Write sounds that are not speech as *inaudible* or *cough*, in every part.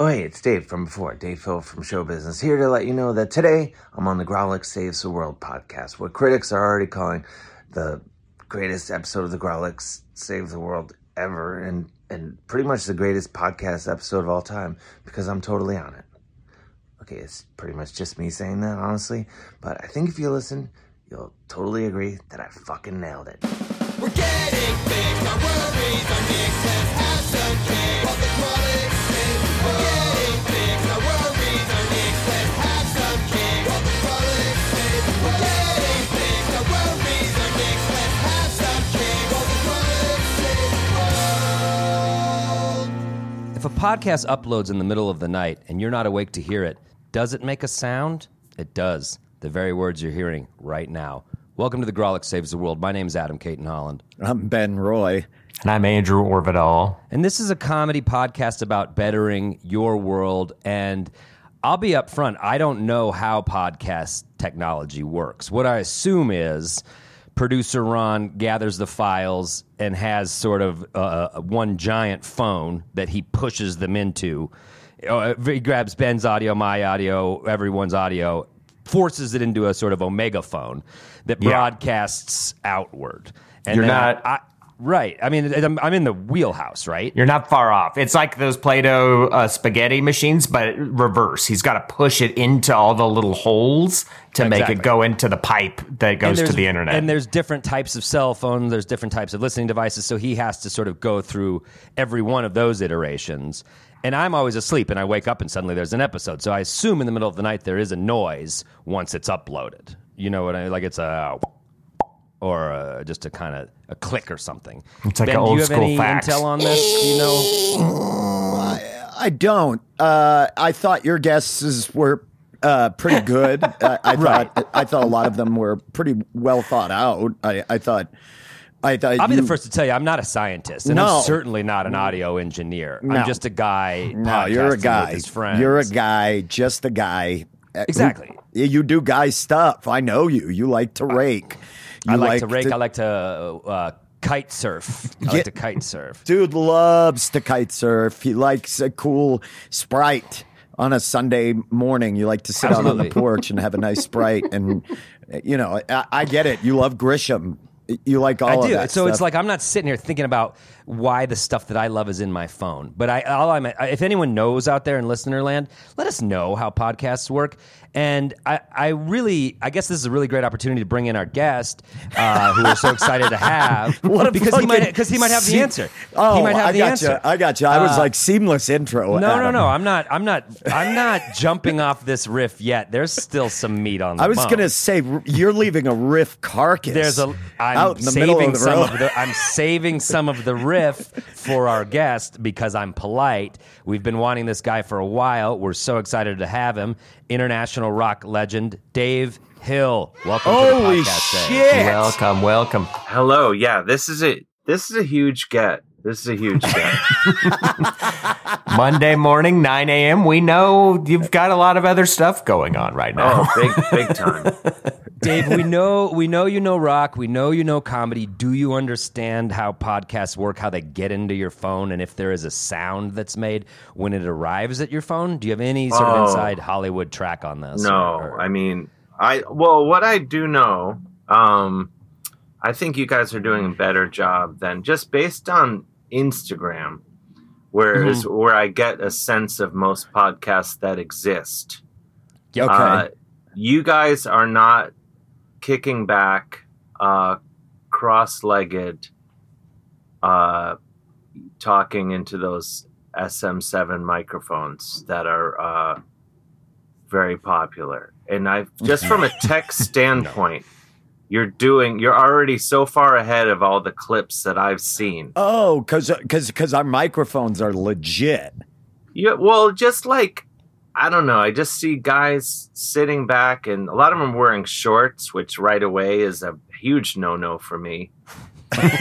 Oh, hey, it's Dave from before, Dave Hill from Show Business, here to let you know that today I'm on the Grawlix Saves the World podcast, what critics are already calling the greatest episode of the Grawlix Saves the World ever, and, and pretty much the greatest podcast episode of all time, because I'm totally on it. Okay, it's pretty much just me saying that, honestly, but I think if you listen, you'll totally agree that I fucking nailed it. We're getting big, our worries have podcast uploads in the middle of the night and you're not awake to hear it, does it make a sound? It does. The very words you're hearing right now. Welcome to the Grawlix Saves the World. My name is Adam Cayton Holland. I'm Ben Roy. And I'm Andrew Orvedahl. And this is a comedy podcast about bettering your world. And I'll be upfront, I don't know how podcast technology works. What I assume is producer Ron gathers the files and has sort of uh, one giant phone that he pushes them into. Uh, He grabs Ben's audio, my audio, everyone's audio, forces it into a sort of omega phone that Yeah. broadcasts outward. And You're not- I, right. I mean, I'm, I'm in the wheelhouse, right? You're not far off. It's like those Play-Doh uh, spaghetti machines, but reverse. He's got to push it into all the little holes to make it go into the pipe that goes to the internet. And there's different types of cell phones, there's different types of listening devices, so he has to sort of go through every one of those iterations. And I'm always asleep and I wake up and suddenly there's an episode. So I assume in the middle of the night there is a noise once it's uploaded. You know what I mean? like it's a or uh just a kind of a click or something. It's like ben, an do you have school any fax. intel on this? Do you know? I don't. Uh, I thought your guesses were uh, pretty good. *laughs* uh, I thought I thought a lot of them were pretty well thought out. I, I thought. I thought I'll be the first to tell you I'm not a scientist, and No. I'm certainly not an audio engineer. No. I'm just a guy. No, you're a guy. With his friends. You're a guy, just a guy. Uh, Exactly. You, you do guy stuff. I know you. You like to rake. You I like, to rake. I like to uh, kite surf. I Yeah. like to kite surf. Dude loves to kite surf. He likes a cool sprite on a Sunday morning. You like to sit out on the *laughs* porch and have a nice sprite. And, you know, I, I get it. You love Grisham. You like all I of do. that So it's like I'm not sitting here thinking about why the stuff that I love is in my phone. But I, all I'm, if anyone knows out there in listener land, let us know how podcasts work. And I, I really, I guess this is a really great opportunity to bring in our guest, uh, who we're so *laughs* excited to have, What a because he might, because he might have the answer. Oh, he might have I the got answer. you. I got you. I was Uh, like seamless intro. No, no, Adam. no. I'm not. I'm not. I'm not *laughs* jumping off this riff yet. There's still some meat on the I was bone. gonna say you're leaving a riff carcass. There's a. I'm out in the saving middle of the some road. of the. I'm saving some of the riff *laughs* for our guest because I'm polite. We've been wanting this guy for a while. We're so excited to have him. International rock legend Dave Hill. Welcome to the podcast. Dave. shit! welcome, welcome. Hello, yeah, this is it. This is a huge get. This is a huge get. *laughs* Monday morning, 9 a.m. We know you've got a lot of other stuff going on right now. oh, big, big time. *laughs* Dave, we *laughs* know we know you know rock, we know you know comedy. Do you understand how podcasts work, how they get into your phone, and if there is a sound that's made when it arrives at your phone? Do you have any sort of Oh. inside Hollywood track on this? No, Or- or- I mean, I well, what I do know, um, I think you guys are doing a better job than just based on Instagram, where is Mm-hmm. where I get a sense of most podcasts that exist. Okay. Uh, you guys are not kicking back, uh, cross-legged, uh, talking into those SM7 microphones that are uh, very popular. And I just from a tech *laughs* standpoint, you're doing you're already so far ahead of all the clips that I've seen. Oh, cuz because because our microphones are legit. Yeah, well, just like I don't know, I just see guys sitting back, and a lot of them wearing shorts, which right away is a huge no-no for me.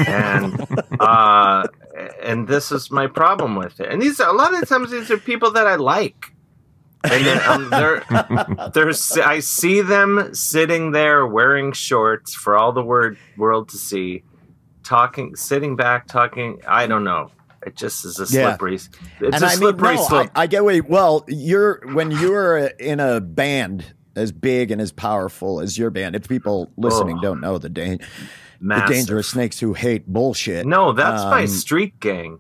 and *laughs* uh, and this is my problem with it. And these a lot of times these are people that I like, and then um, they're *laughs* there's I see them sitting there wearing shorts for all the word world to see, talking, sitting back, talking. I don't know. It just is a Yeah. slippery. It's and a I mean, slippery no, slope. I, I get what. Well, you're when you're in a band as big and as powerful as your band. If people listening Oh. don't know the da- the dangerous snakes who hate bullshit. No, that's my Um, street gang.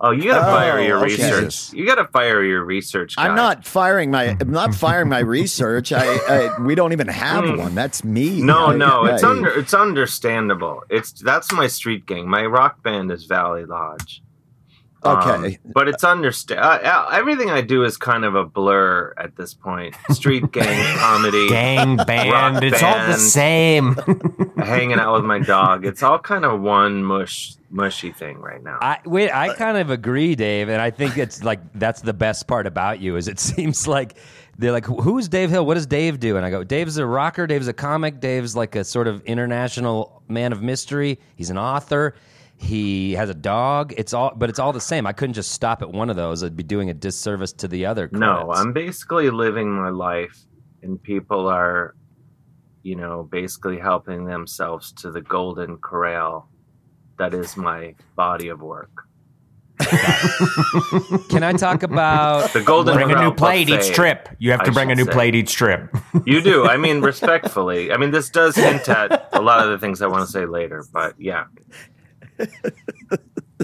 Oh, you gotta Oh, fire your okay. research. You gotta fire your research. Guy. I'm not firing my. I'm not firing my research. I, I we don't even have Mm. one. That's me. No, I- no, it's under. It's understandable. It's that's my street gang. My rock band is Valley Lodge. Um, Okay. but it's understand. Uh, uh, everything I do is kind of a blur at this point. Street gang *laughs* comedy, Gang band. It's all the same. *laughs* hanging out with my dog. It's all kind of one mush, mushy thing right now. I wait. I kind of agree, Dave, and I think it's like that's the best part about you is it *laughs* seems like they're like, "Who's Dave Hill? What does Dave do?" And I go, "Dave's a rocker. Dave's a comic. Dave's like a sort of international man of mystery. He's an author. He has a dog. It's all, but it's all the same. I couldn't just stop at one of those. I'd be doing a disservice to the other. No. I'm basically living my life, and people are, you know, basically helping themselves to the golden corral that is my body of work. *laughs* Can I talk about? The golden bring a new plate buffet, each trip. You have I to bring a new say. plate each trip. You do. I mean, *laughs* respectfully. I mean, this does hint at a lot of the things I want to say later, but yeah. *laughs*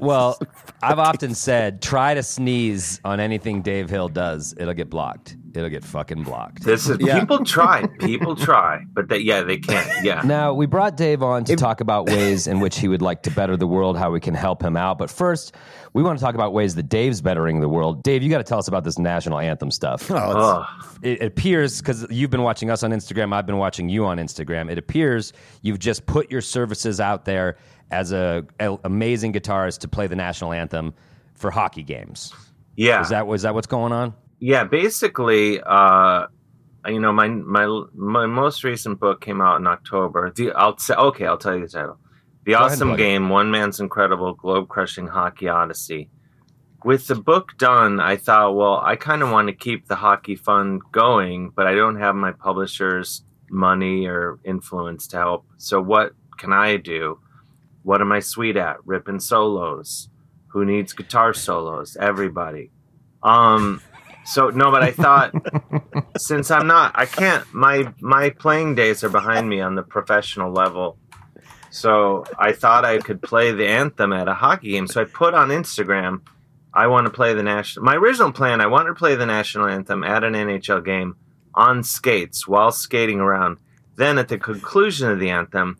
Well, I've often said, try to sneeze on anything Dave Hill does, it'll get blocked. It'll get fucking blocked. This is Yeah. people try, people try, but they, yeah, they can't. Yeah. Now, we brought Dave on to talk about ways in which he would like to better the world, how we can help him out. But first, we want to talk about ways that Dave's bettering the world. Dave, you got to tell us about this national anthem stuff. Oh, it's- It appears, because you've been watching us on Instagram, I've been watching you on Instagram. It appears you've just put your services out there as a, a amazing guitarist to play the national anthem for hockey games. Yeah. Is that was that what's going on? yeah basically uh you know my my my most recent book came out in october the i'll say okay i'll tell you the title the ahead and awesome it. game one man's incredible globe crushing hockey odyssey with the book done i thought well i kind of want to keep the hockey fund going but i don't have my publisher's money or influence to help so what can i do what am i sweet at ripping solos who needs guitar solos everybody um so no, but I thought *laughs* since I'm not, I can't. My my playing days are behind me on the professional level. So I thought I could play the anthem at a hockey game. So I put on Instagram, I want to play the national. My original plan, I wanted to play the national anthem at an NHL game on skates while skating around. Then at the conclusion of the anthem,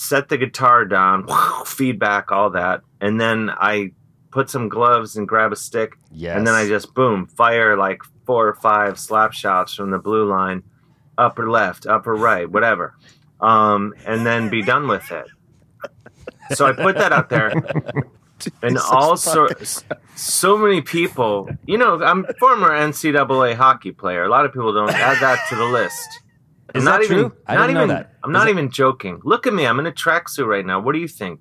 set the guitar down, feedback, all that, and then I put some gloves and grab a stick Yes. and then I just boom fire like four or five slap shots from the blue line, upper left, upper right, whatever, um, and then be done with it. So I put that out there, *laughs* and all so so many people. You know, I'm a former NCAA hockey player. A lot of people don't add that to the list. Is I'm that not even, true? I not didn't know even, that. I'm Is not that- even joking. Look at me. I'm in a tracksuit right now. What do you think?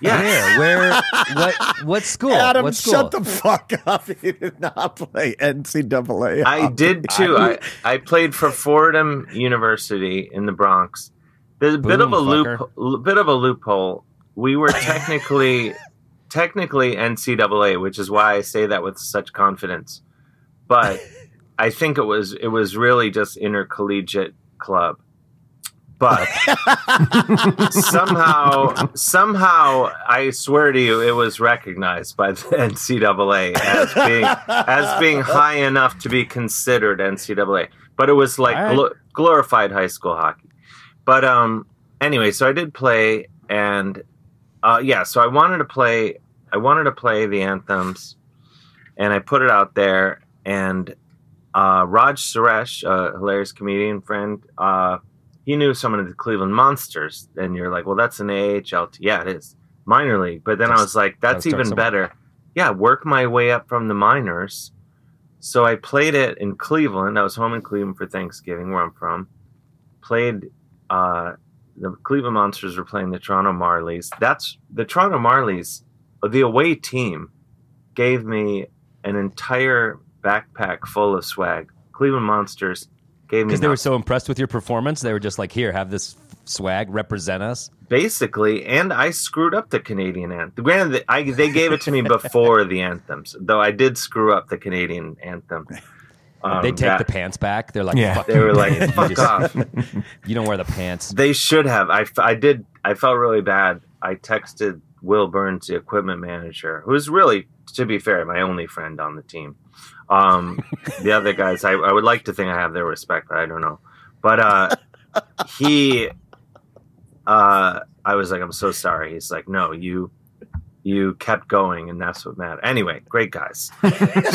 Yeah. Where? Where? *laughs* what? What school? Adam, what school? shut the fuck up. *laughs* He did not play NCAA. I did too. I, I played for Fordham University in the Bronx. There's a bit of a Boom, loop, bit of a loophole. We were technically, *laughs* technically NCAA, which is why I say that with such confidence. But I think it was it was really just intercollegiate club. But *laughs* somehow, somehow, I swear to you, it was recognized by the *laughs* NCAA as being as being high enough to be considered NCAA. but it was like right. glo- glorified high school hockey. But um, anyway, so I did play, and uh, yeah, so I wanted to play. I wanted to play the anthems, and I put it out there. And uh, Raj Suresh, a hilarious comedian friend, uh, he knew someone at the Cleveland Monsters, and you're like, well, that's an AHL. T- yeah, it is minor league. But then I was like, that's start even better. Yeah, work my way up from the minors. So I played it in Cleveland. I was home in Cleveland for Thanksgiving, where I'm from. Played uh, the Cleveland Monsters were playing the Toronto Marlies. That's the Toronto Marlies. The away team gave me an entire backpack full of swag. Cleveland Monsters gave me Because they were so impressed with your performance, they were just like, "Here, have this swag, represent us." basically, and I screwed up the Canadian anthem. Granted, I, they gave it to me before the anthems, though I did screw up the Canadian anthem. *laughs* Um, they take that- the pants back. They're like, Yeah. Fuck They you, were like, man. *laughs* You "Fuck just- off." *laughs* You don't wear the pants." They should have. I, I did. I felt really bad. I texted Will Burns, the equipment manager, who's really, to be fair, my only friend on the team. Um, the other guys, I, I would like to think I have their respect, but I don't know. But uh, he, uh, I was like, I'm so sorry. He's like, no, you, you kept going, and that's what mattered. Anyway, great guys. *laughs*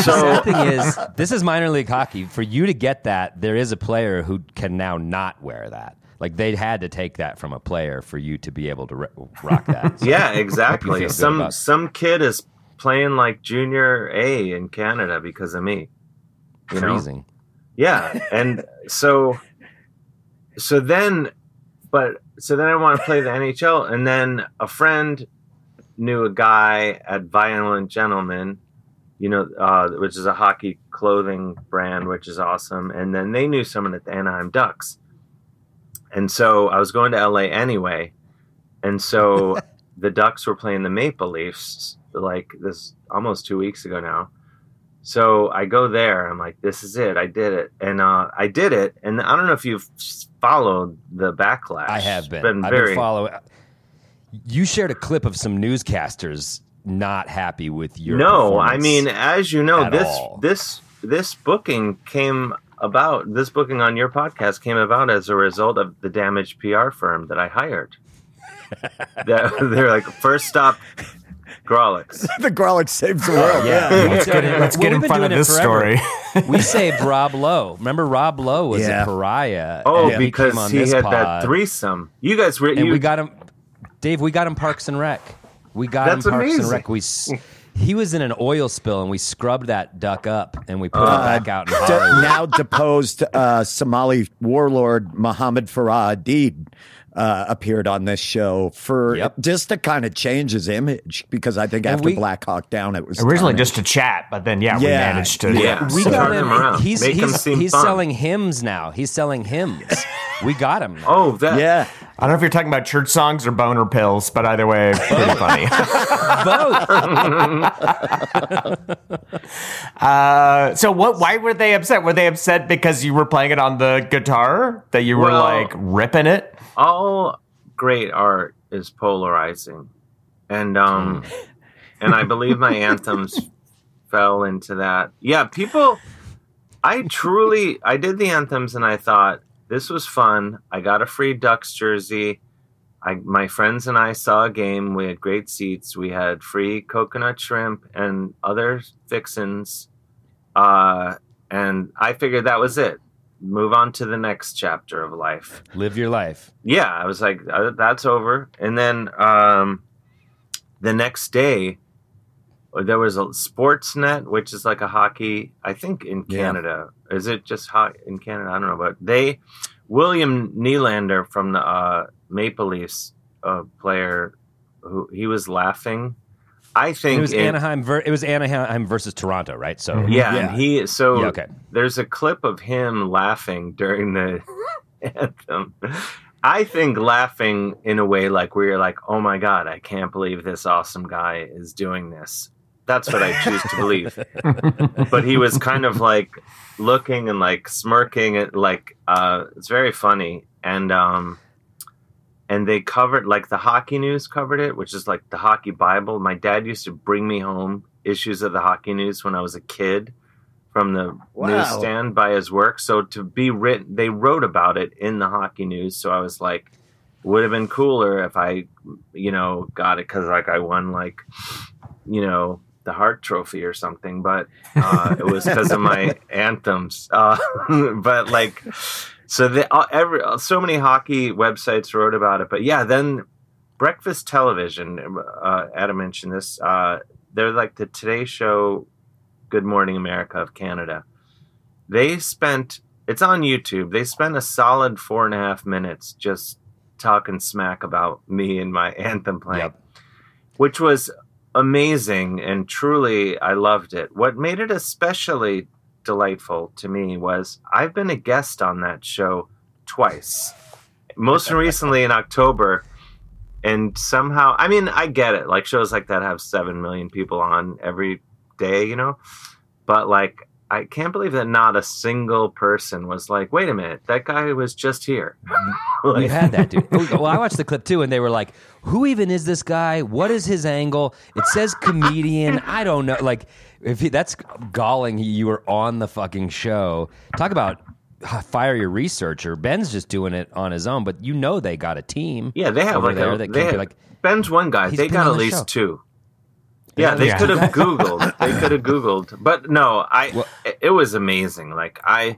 So the thing is, this is minor league hockey. For you to get that, there is a player who can now not wear that. Like they had to take that from a player for you to be able to rock that. *laughs* So yeah, I hope you exactly. Some some kid is playing like junior A in Canada because of me. You know? Yeah, and so so then but so then I want to play the NHL and then a friend knew a guy at Violent Gentleman, you know, uh, which is a hockey clothing brand, which is awesome. And then they knew someone at the Anaheim Ducks. And so I was going to LA anyway. And so *laughs* the Ducks were playing the Maple Leafs like this almost two weeks ago now. So I go there. I'm like, this is it. I did it, and uh, I did it. And I don't know if you've followed the backlash. I have It's been. I've very been following. You shared a clip of some newscasters not happy with your. no. I mean, as you know, this all. this this booking came about. This booking on your podcast came about as a result of the damaged PR firm that I hired. That, *laughs* they're like first stop, Grawlix. *laughs* the Grawlix saves the world. yeah. Let's get, it, let's Well, get in front of this forever. story. *laughs* we saved Rob Lowe. Remember, Rob Lowe was Yeah. a pariah. Oh, and because came on he had pod, that threesome. You guys were and you, we got him. Dave, we got him Parks and Rec. We got That's him Parks and. Rec. We he was in an oil spill, and we scrubbed that duck up, and we put Uh, him back out in De- now deposed uh, Somali warlord Mohammed Farah Aidid uh, appeared on this show for Yep. just to kind of change his image because I think And after we- Black Hawk Down it was Originally time. just to chat, but then yeah, we managed to. Yeah. *laughs* we So got him. him around. He's Make him he's, seem he's fun. selling hymns now. He's selling hymns. *laughs* we got him. Now. Oh, that yeah. I don't know if you're talking about church songs or boner pills, but either way, pretty funny. Both. *laughs* Uh, so what? Why were they upset? Were they upset because you were playing it on the guitar? That you were Well- like ripping it? all great art is polarizing and um and i believe my anthems *laughs* fell into that yeah people i truly i did the anthems and i thought this was fun i got a free ducks jersey I, my friends and I saw a game. We had great seats. We had free coconut shrimp and other fixins. Uh, and I figured that was it. Move on to the next chapter of life Live your life. yeah, I was like, uh, that's over. And then um, the next day, there was a Sportsnet, which is like a hockey. I think in Yeah. Canada, is it just hot in Canada? I don't know, but they William Nylander from the uh, Maple Leafs uh, player, who he was laughing. I think It was in- Anaheim. Ver- it was Anaheim versus Toronto, right? So yeah, Yeah. and he so Yeah, okay. there's a clip of him laughing during the *laughs* anthem. I think laughing in a way like where you're like, oh my god, I can't believe this awesome guy is doing this. That's what I choose to believe. but he was kind of like looking and like smirking at like uh it's very funny and um and they covered like the hockey news covered it which is like the hockey bible my dad used to bring me home issues of the hockey news when i was a kid from the Wow. newsstand by his work. So to be written, they wrote about it in the hockey news. So I was like, would have been cooler if I, you know, got it because like I won like, you know, the Hart Trophy or something. But *laughs* uh, it was because of my anthems. Uh, *laughs* but like, so the uh, every so many hockey websites wrote about it. But yeah, then breakfast television. Uh, Adam mentioned this. Uh, they're like the Today Show, Good Morning America of Canada. They spent. It's on YouTube. They spent a solid four and a half minutes just talking smack about me and my anthem playing, Yep. which was amazing and truly I loved it. What made it especially delightful to me was I've been a guest on that show twice. Most *laughs* recently in October and somehow I mean I get it. Like shows like that have 7 million people on every day, you know. But like I can't believe that not a single person was like, "Wait a minute, that guy was just here." *laughs* We've had that, dude. Well, I watched the clip too, and they were like, "Who even is this guy? What is his angle? It says comedian. I don't know. Like, if he, that's galling, you were on the fucking show. Talk about uh, fire your researcher. Ben's just doing it on his own, but you know they got a team. Yeah, they have over like there a, that they have, like. Ben's one guy. They got at the least show. two. Yeah, they Yeah. could have *laughs* Googled. They could have Googled. But no, I. Well- it, was amazing. Like I,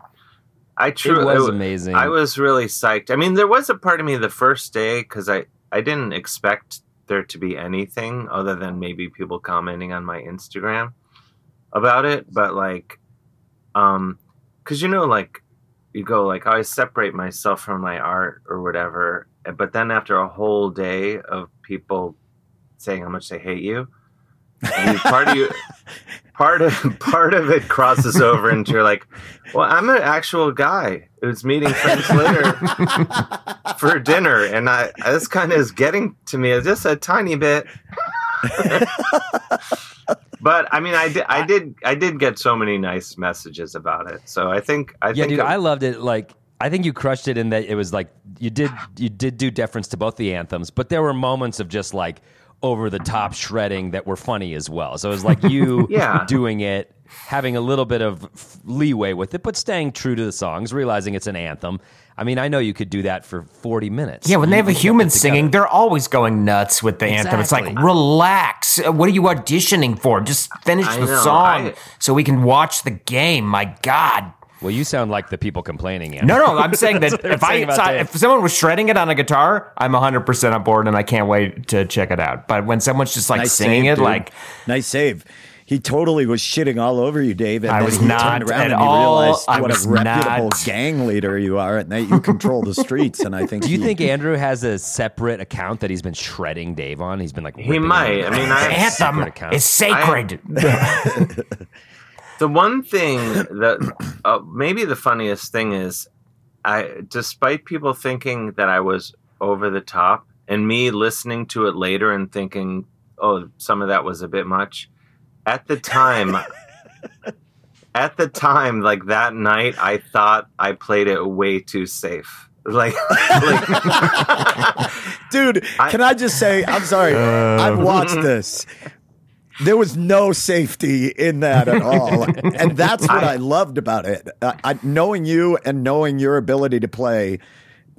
I truly It was wa- amazing. I was really psyched. I mean, there was a part of me the first day because I I didn't expect there to be anything other than maybe people commenting on my Instagram about it. But like, um, because you know, like you go like I separate myself from my art or whatever, but then after a whole day of people saying how much they hate you, and you, part of you, part of *laughs* part of it crosses over into you're like, well, I'm an actual guy who's meeting friends later *laughs* for dinner, and I this kind of is getting to me just a tiny bit. *laughs* but I mean, I did, I did, I did get so many nice messages about it. So I think, I Yeah, think, dude, it- I loved it. Like, I think you crushed it in that it was like you did you did do deference to both the anthems, but there were moments of just like over the top shredding that were funny as well. So it was like you *laughs* Yeah. doing it, having a little bit of leeway with it, but staying true to the songs, realizing it's an anthem. I mean, I know you could do that for forty minutes. Yeah, when they have a human singing, they're always going nuts with the anthem. It's like, relax. Uh, What are you auditioning for? Just finish I the know, song I- so we can watch the game. My God. Well, you sound like the people complaining. Andrew. No, no, I'm *laughs* saying that That's what they were if I saying about saw- if someone was shredding it on a guitar, I'm 100% on board and I can't wait to check it out. But when someone's just like Nice singing save, it, dude. like nice save. He totally was shitting all over you, Dave. And I was he not turned around at and he all. realized I what was a reputable not. gang leader you are, and that you control the streets. And I think Do you he- think Andrew has a separate account that he's been shredding Dave on? He's been like He might. I mean, I- the anthem Secret is sacred. The one thing *coughs* that uh, maybe the funniest thing is, I despite people thinking that I was over the top, and me listening to it later and thinking, oh, some of that was a bit much. At the time, *laughs* at the time, like that night, I thought I played it way too safe. Like, like *laughs* dude, I- can I just say, I'm sorry, *laughs* I've watched this. There was no safety in that at all, *laughs* and that's what I, I- loved about it. I, I, knowing you and knowing your ability to play,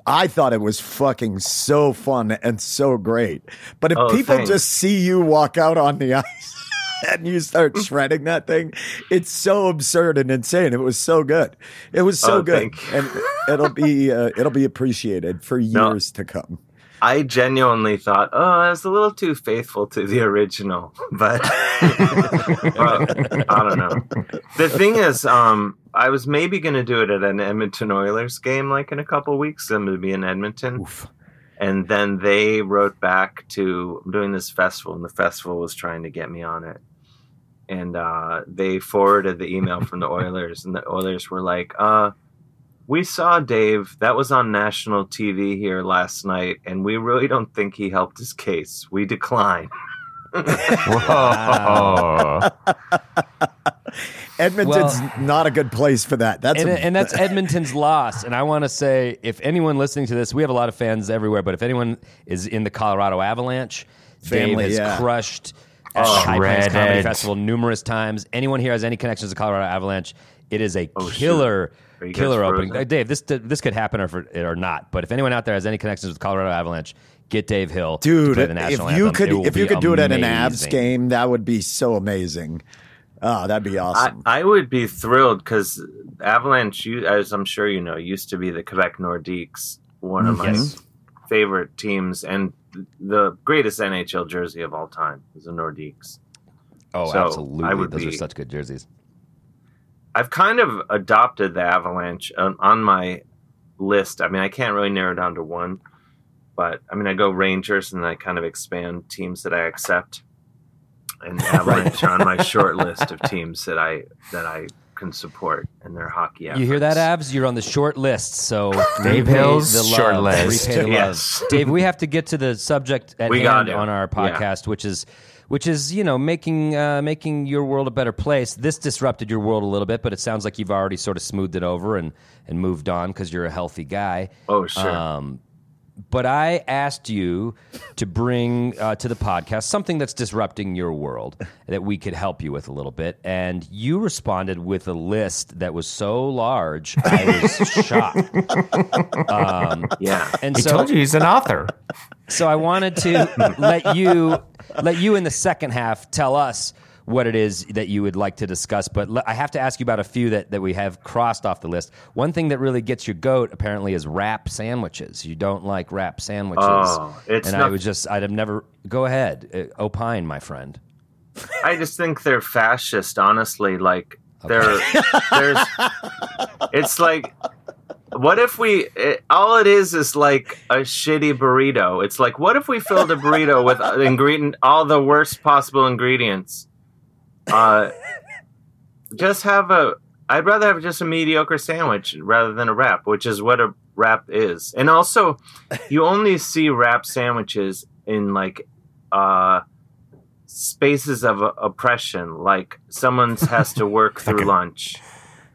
I thought it was fucking so fun and so great. But if Oh, people thanks. just see you walk out on the *laughs* ice and you start *laughs* shredding that thing, it's so absurd and insane. It was so good. It was so Oh, good, and it'll be uh, it'll be appreciated for No. years to come. I genuinely thought, oh, I was a little too faithful to the original, *laughs* but *laughs* well, I don't know. The thing is, um, I was maybe going to do it at an Edmonton Oilers game, like in a couple weeks. I'm going to be in Edmonton, and then they wrote back to I'm doing this festival, and the festival was trying to get me on it, and uh, they forwarded the email from the *laughs* Oilers, and the Oilers were like, uh. We saw Dave. That was on national TV here last night, and we really don't think he helped his case. We decline. Whoa. *laughs* Edmonton's Well- not a good place for that. That's and, a, and that's Edmonton's loss. And I want to say, if anyone listening to this, we have a lot of fans everywhere, but if anyone is in the Colorado Avalanche, Dave Family, has yeah. crushed oh, at the Oh. High Plains Comedy Festival numerous times. Anyone here has any connections to Colorado Avalanche? It is a Oh, killer, Are you guys killer opening. Uh, Dave, this this could happen or, for, or not. But if anyone out there has any connections with Colorado Avalanche, get Dave Hill, to Dude, play the if national you anthem. could if you be could do it at an Avs amazing. game, that would be so amazing. Oh, that'd be awesome. I would be thrilled because Avalanche, you, as I'm sure you know, used to be the Quebec Nordiques, one of my favorite teams and the greatest NHL jersey of all time is the Nordiques. Oh, So, I absolutely! would Those are such good jerseys. I've kind of adopted the Avalanche on, on my list. I mean, I can't really narrow down to one, but I mean, I go Rangers and I kind of expand teams that I accept, and *laughs* Avalanche are on my short list of *laughs* teams that I that I can support in their hockey. Efforts. You hear that, Avs? You're on the short list. So Dave Hill's the short list. Repay the Yes. love. Dave, we have to get to the subject at We hand got on our Yeah. podcast, which is which is you know making uh, making your world a better place. This disrupted your world a little bit, but it sounds like you've already sort of smoothed it over and and moved on because you're a healthy guy. Oh, sure. Um, but I asked you to bring uh, to the podcast something that's disrupting your world that we could help you with a little bit. And you responded with a list that was so large, I was *laughs* shocked. Um, yeah. and He so, told you he's an author. so I wanted to let you let you in the second half tell us what it is that you would like to discuss. But le- I have to ask you about a few that, that we have crossed off the list. One thing that really gets your goat apparently is wrap sandwiches. You don't like wrap sandwiches, Oh, it's and I not- was just I'd have never go ahead uh, opine, my friend. I just think they're fascist. Honestly, like they're *laughs* there's. It's like, what if we? It, all it is is like a shitty burrito. It's like, what if we filled a burrito with ingredient all the worst possible ingredients? Uh, just have a. I'd rather have just a mediocre sandwich rather than a wrap, which is what a wrap is. And also, *laughs* you only see wrap sandwiches in like uh spaces of uh, oppression like someone has to work *laughs* through lunch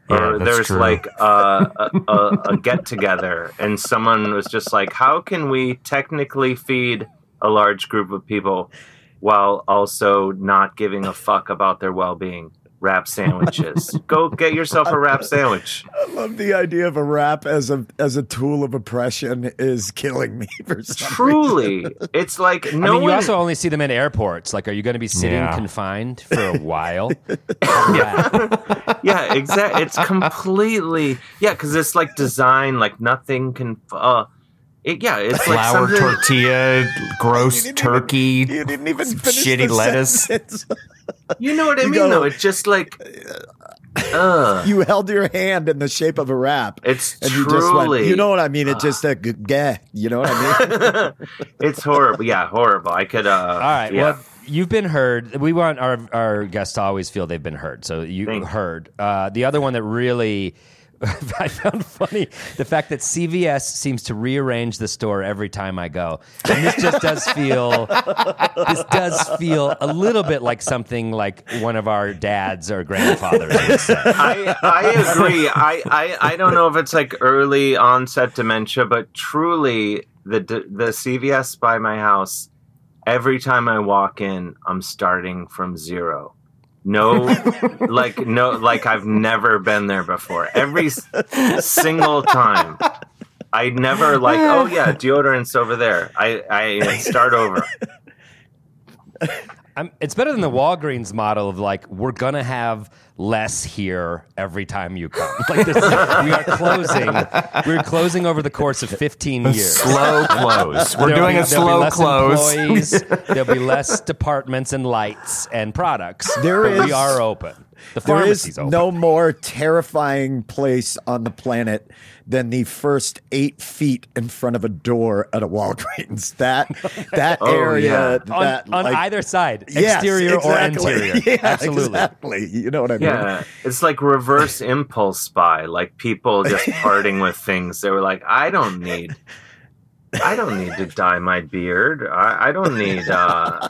Yeah, or there's true. like uh, a, a, a *laughs* get together and someone was just like how can we technically feed a large group of people while also not giving a fuck about their well-being wrap sandwiches *laughs* go get yourself a wrap sandwich I love the idea of a wrap as a as a tool of oppression is killing me for some truly *laughs* it's like no I mean, you one also only see them in airports. Like, are you going to be sitting Yeah. confined for a while? *laughs* yeah. yeah, exactly. It's completely yeah, because it's like design, like nothing can. Uh, it, yeah, it's like Flour something. tortilla, gross You turkey. Even, you didn't even finish shitty lettuce. sentence. You know what I You mean? go- though it's just like, *laughs* uh, you held your hand in the shape of a wrap. it's and you just went, truly. you know what I mean? It just a g- gah, you know what I mean? *laughs* it's horrible. Yeah, horrible. I could. Uh, All right. Yeah. Well, you've been heard. We want our our guests to always feel they've been heard. So you Thank you. heard. Uh, the other one that really *laughs* I found funny the fact that CVS seems to rearrange the store every time I go, and this just does feel this does feel a little bit like something like one of our dads or grandfathers. I, I agree. I, I, I don't know if it's like early onset dementia, but truly the the CVS by my house. Every time I walk in, I'm starting from zero. No, *laughs* like no, like I've never been there before. Every single time, I never like. Oh yeah, deodorant's over there. I I start over. I'm, it's better than the Walgreens model of like we're gonna have less here every time you come. *laughs* Like this, we are closing. We're closing over the course of 15 years. Slow close. We're There'll doing be- a there'll be slow less close. Employees, *laughs* there'll be less departments and lights and products. There but we are open. The There pharmacy's is open. no more terrifying place on the planet than the first eight feet in front of a door at a Walgreens. That *laughs* that Oh, area, yeah. on, that on like- either side, Yes, exterior exactly. or interior. *laughs* Yeah, Absolutely. exactly. You know what I mean? Yeah, it's like reverse impulse buy. Like people just *laughs* parting with things. They were like, I don't need, I don't need to dye my beard. I, I don't need, uh,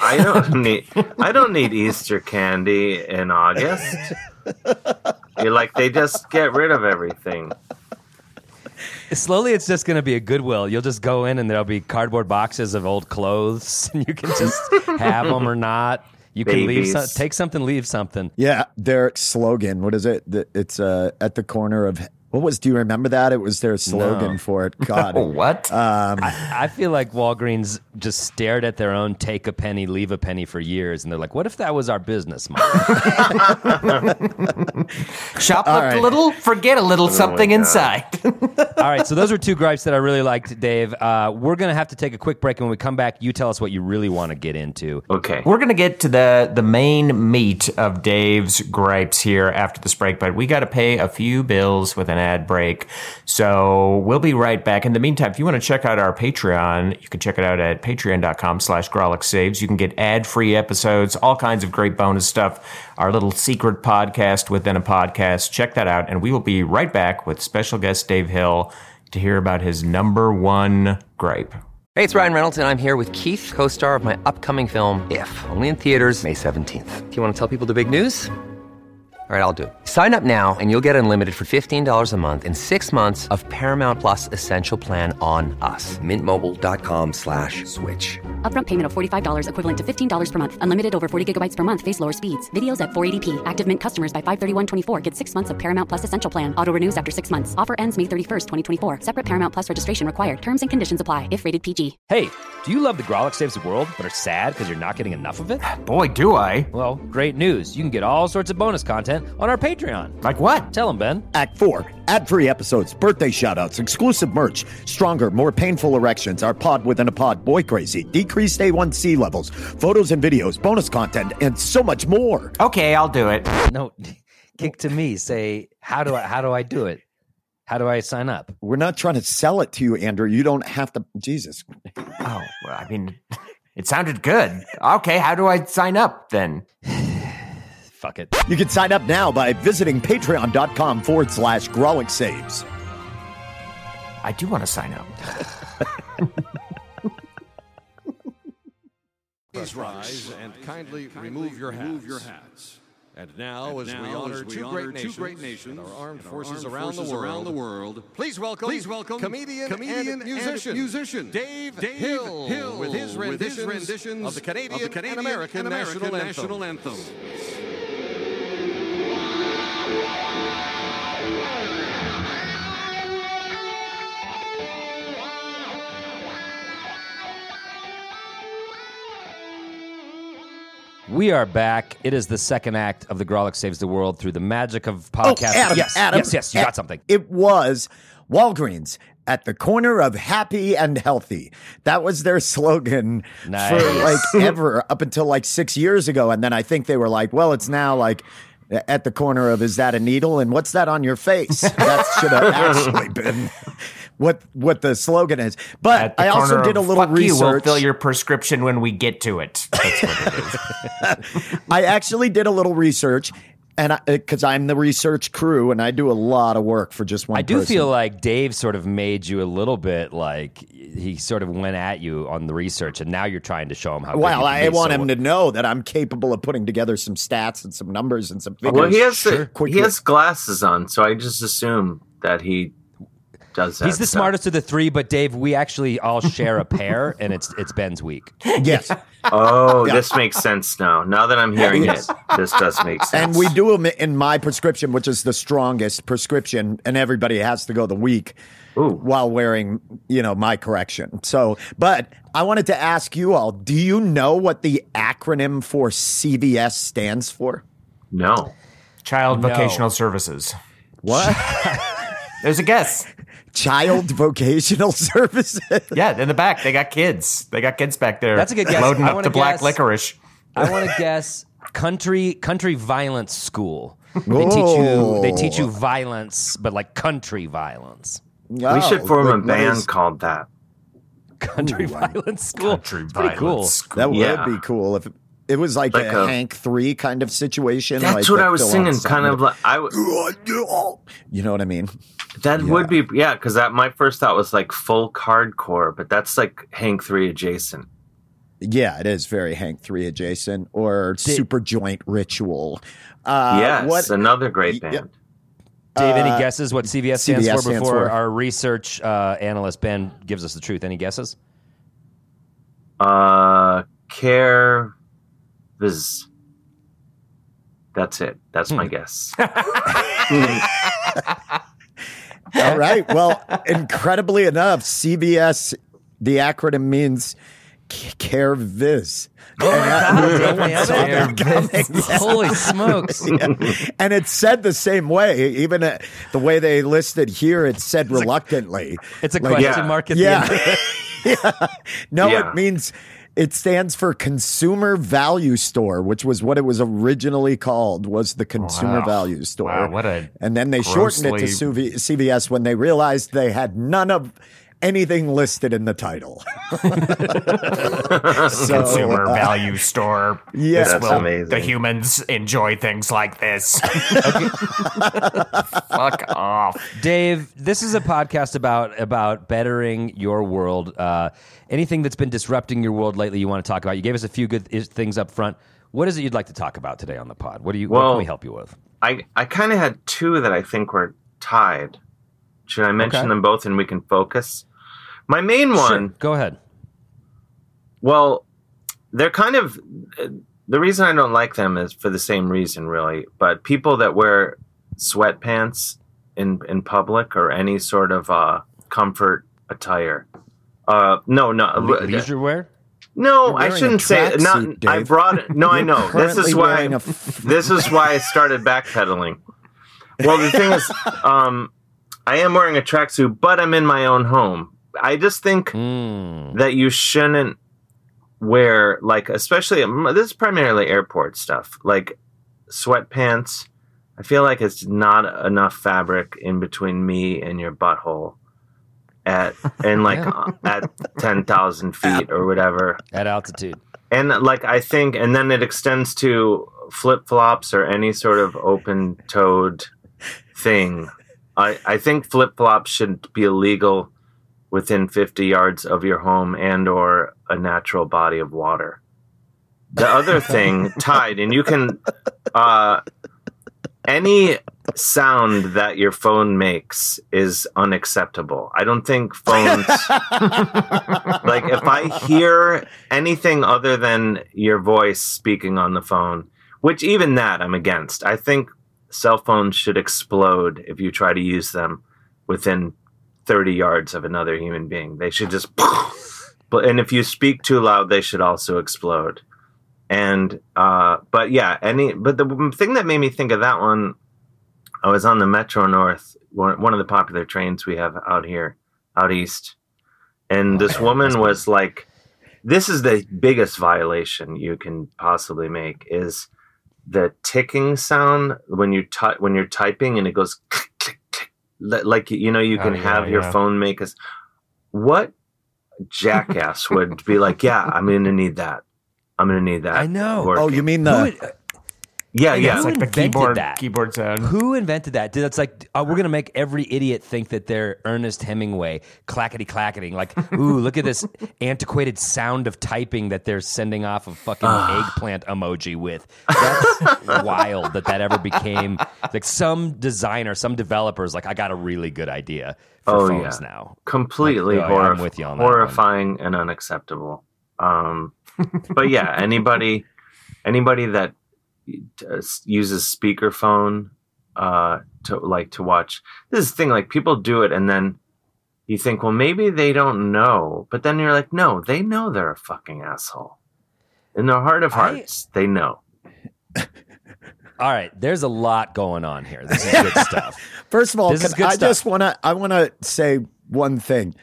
I don't *laughs* need, I don't need Easter candy in August. You're like they just get rid of everything. Slowly, it's just going to be a Goodwill. You'll just go in and there'll be cardboard boxes of old clothes, *laughs* and you can just have them or not. You can leave some, take something, leave something. Yeah, their slogan. What is it? It's uh, at the corner of. What was? Do you remember that? It was their slogan No. for it. *laughs* God. Oh, what? I feel like Walgreens just stared at their own take a penny, leave a penny for years, and they're like, "What if that was our business model?" *laughs* *laughs* Shop right. a little, forget a little something God. inside. All right, so those are two gripes that I really liked, Dave. Uh, we're gonna have to take a quick break, and when we come back, you tell us what you really want to get into. Okay. We're going to get to the the main meat of Dave's gripes here after this break, but we got to pay a few bills with an ad break. So we'll be right back. In the meantime, if you want to check out our Patreon, you can check it out at patreon.com slash Saves. You can get ad-free episodes, all kinds of great bonus stuff, our little secret podcast within a podcast. Check that out. And we will be right back with special guest Dave Hill to hear about his number one gripe. Hey, it's Ryan Reynolds, and I'm here with Keith, co star of my upcoming film, If, only in theaters, May 17th. Do you want to tell people the big news? All right, I'll do it. Sign up now and you'll get unlimited for $15 a month in six months of Paramount Plus Essential Plan on us. Mintmobile.com slash switch. Upfront payment of $45 equivalent to $15 per month. Unlimited over 40 gigabytes per month. Face lower speeds. Videos at 480p. Active Mint customers by 531.24 get six months of Paramount Plus Essential Plan. Auto renews after six months. Offer ends May 31st, 2024. Separate Paramount Plus registration required. Terms and conditions apply if rated PG. Hey, do you love the Grawlix Saves the World, but are sad because you're not getting enough of it? Boy, do I. Well, great news! You can get all sorts of bonus content on our Patreon. Like what? Tell them, Ben. Act four, ad free episodes, birthday shoutouts, exclusive merch, stronger, more painful erections, our pod within a pod, boy crazy, decreased A1C levels, photos and videos, bonus content, and so much more. Okay, I'll do it. No, *laughs* kick to me. Say, how do I? How do I do it? How do I sign up? We're not trying to sell it to you, Andrew. You don't have to. Jesus. Oh, well, I mean, *laughs* it sounded good. Okay, how do I sign up then? *laughs* Fuck it. You can sign up now by visiting patreon.com forward slash Grawlix Saves. I do want to sign up. Please rise and kindly remove your hats. And now, as we honor two great nations, and our armed forces, around, the world, please welcome, please welcome comedian, and musician, musician Dave, Hill, with his renditions, of the Canadian, and American, national, anthem. We are back. It is the second act of the Grawlix Saves the World through the magic of podcast. Oh, Adam, yes, Adam, yes, yes. You got something. It was Walgreens at the corner of happy and healthy. That was their slogan for like *laughs* ever up until like six years ago. And then I think they were like, well, it's now like at the corner of is that a needle and what's that on your face? *laughs* That should have actually been what what the slogan is. But I also did a little Fuck You, we'll research. fill your prescription when we get to it. That's what it is. *laughs* I actually did a little research. And because uh, I'm the research crew, and I do a lot of work for just one. I do person. feel like Dave sort of made you a little bit like he sort of went at you on the research, and now you're trying to show him how. good Well, you can I want So- him to know that I'm capable of putting together some stats and some numbers and some figures. Well, he has Sure. the, he has glasses on, so I just assume that he does that. He's the stuff. smartest of the three, but Dave, we actually all share a pair, *laughs* and it's it's Ben's week. yes, Oh, this makes sense now. Now that I'm hearing Yes. it, this does make sense. and we do them in my prescription, which is the strongest prescription, and everybody has to go the week Ooh. while wearing, you know, my correction. So, but I wanted to ask you all: Do you know what the acronym for CVS stands for? No. Child No. Vocational Services. What? *laughs* There's a guess. Child *laughs* Vocational Services. Yeah, in the back, they got kids. They got kids back there. That's a good guess. Loading I up wanna the black guess- licorice. I want to *laughs* guess country country violence school. They teach you they teach you violence, but like country violence. we should form a like, what band is- called that. Country violence school. Country It's pretty cool. violence. That would Yeah. be cool if it was like, Like a, a- Hank Three kind of situation. That's like what I was singing. Kind of like I. w- You know what I mean? That would be yeah, because that my first thought was like folk hardcore, but that's like Hank Three adjacent. Yeah, it is very Hank Three adjacent or Super Joint Ritual. Uh, yes, what another great Yeah. band. Dave, any guesses what CVS stands CVS for stands before for- our research uh, analyst Ben gives us the truth? Any guesses? Uh, care viz. That's it. That's Hmm. my guess. *laughs* All right. Well, incredibly enough, CVS, the acronym means Care Viz. *laughs* Oh And that- no one Nailed saw it. that coming. *laughs* Holy smokes! And it said the same way. Even uh, the way they listed here, it said reluctantly. It's a Like- question Yeah. mark at the end. yeah. No, Yeah. it means it stands for Consumer Value Store, which was what it was originally called, was the Consumer Wow. Value Store. Wow, what a and then they shortened it to CV- CVS when they realized they had none of anything listed in the title. *laughs* so, consumer uh, value store. Yeah. This That's will- amazing. The humans enjoy things like this. *laughs* Fuck off. Dave, this is a podcast about about bettering your world. Uh, anything that's been disrupting your world lately, you want to talk about. You gave us a few good things up front. What is it you'd like to talk about today on the pod? What do you? what can we help you with? I I kind of had two that I think were tied. Should I mention Okay. them both and we can focus? My main one. Sure. Go ahead. Well, they're kind of the reason I don't like them is for the same reason, really. But people that wear sweatpants in in public or any sort of uh, comfort attire. Uh, no, no, Le- leisure wear. no. I shouldn't say tracksuit, not. I brought it. No, I know. This is why. wearing *laughs* this is why I started backpedaling. Well, the thing is, *laughs* um, I am wearing a tracksuit, but I'm in my own home. I just think Mm. that you shouldn't wear like especially this is primarily airport stuff like sweatpants i feel like it's not enough fabric in between me and your butthole at and like *laughs* uh, at 10,000 feet or whatever At altitude. and like I think, and then it extends to flip flops or any sort of open toed thing. I, I think flip flops should be illegal within 50 yards of your home and or a natural body of water. The other *laughs* thing tied, and you can uh, any sound that your phone makes is unacceptable. I don't think phones *laughs* like if I hear anything other than your voice speaking on the phone, which even that I'm against. I think cell phones should explode if you try to use them within 30 yards of another human being. They should just *laughs* but and if you speak too loud, they should also explode. And uh but yeah, any but the thing that made me think of that one I was on the Metro North, one, of the popular trains we have out here, out east. And this woman was like, this is the biggest violation you can possibly make is the ticking sound when you ty- when you're typing and it goes *laughs* click, click, click. Li- like you know you Oh, can yeah, have your yeah. phone make us what jackass would be like yeah i'm gonna need that i'm gonna need that I know. working." Oh, you mean Who, the yeah yeah It's like the keyboard that? keyboard sound. who invented that? Dude, It's like uh, we're gonna make every idiot think that they're Ernest Hemingway, clackety clacketing. Like, *laughs* ooh, look at this antiquated sound of typing that they're sending off a fucking eggplant emoji with. That's *laughs* wild that that ever became like some designer, some developers. Like, I got a really good idea for Oh, phones yeah. now. completely Like, oh, yeah, I'm with you on that horrifying and unacceptable. Um, but yeah, anybody anybody that uses speakerphone uh, to like to watch this is the thing. Like people do it, and then you think, well, maybe they don't know, but then you're like, no, they know they're a fucking asshole. In their heart of I- hearts, they know. *laughs* All right, there's a lot going on here. This is good *laughs* stuff. First of all, This is good I stuff. just want to I want to say one thing.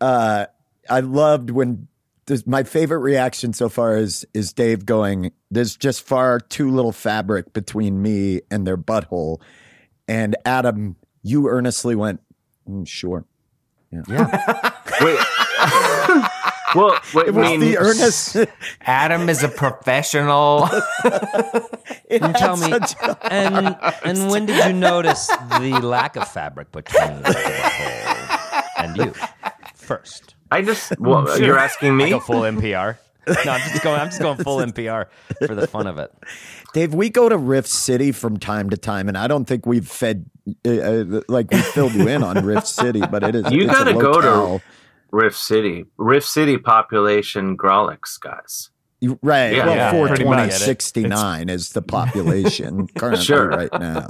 Uh, I loved when this, my favorite reaction so far is is Dave going. There's just far too little fabric between me and their butthole, and Adam, you earnestly went, "Mm, sure. *laughs* Wait. *laughs* well, wait, It was mean, the earnest. Adam is a professional. *laughs* it And tell me, and and when did you notice the lack of fabric between the butthole and you? First, I just *laughs* well, you're asking I me. go full NPR. *laughs* No, I'm just going. I'm just going full NPR for the fun of it. Dave, we go to Rift City from time to time, and I don't think we've fed uh, uh, like we filled you in on Rift City, but it is You gotta go to- Rift City, Rift City population Grawlix guys. You- right. Yeah, well, yeah, four pretty twenty much. is the population *laughs* currently Sure. right now.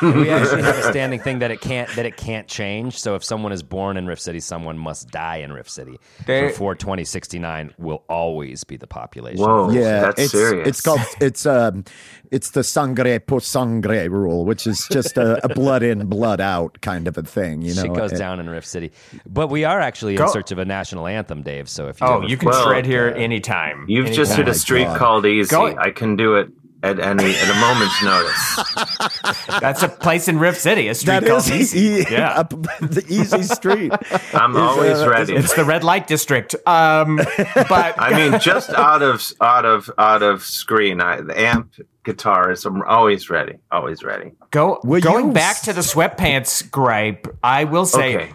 We actually have a *laughs* standing thing that it can't that it can't change. So if someone is born in Rift City, someone must die in Rift City. They- For 2069 will always be the population. Whoa, Yeah, that's it's serious. it's called it's um it's the sangre por sangre rule, which is just a, a blood in, blood out kind of a thing. You know, Shit goes It- down in Rift City, but we are actually in search of a national anthem, Dave. So if you Oh, you can Well, tread here anytime. You've anytime. just hit my a street God. called Easy. Go- I can do it at any at a moment's *laughs* notice. That's a place in Rift City. A street That called is Easy. e- Yeah. *laughs* up the easy street. *laughs* I'm Is, always uh, ready. It's the red light district. Um, but I mean, just out of out of out of screen, I, the amp guitar is. I'm always ready. Always ready. go Will going you- back to the sweatpants gripe, I will say Okay.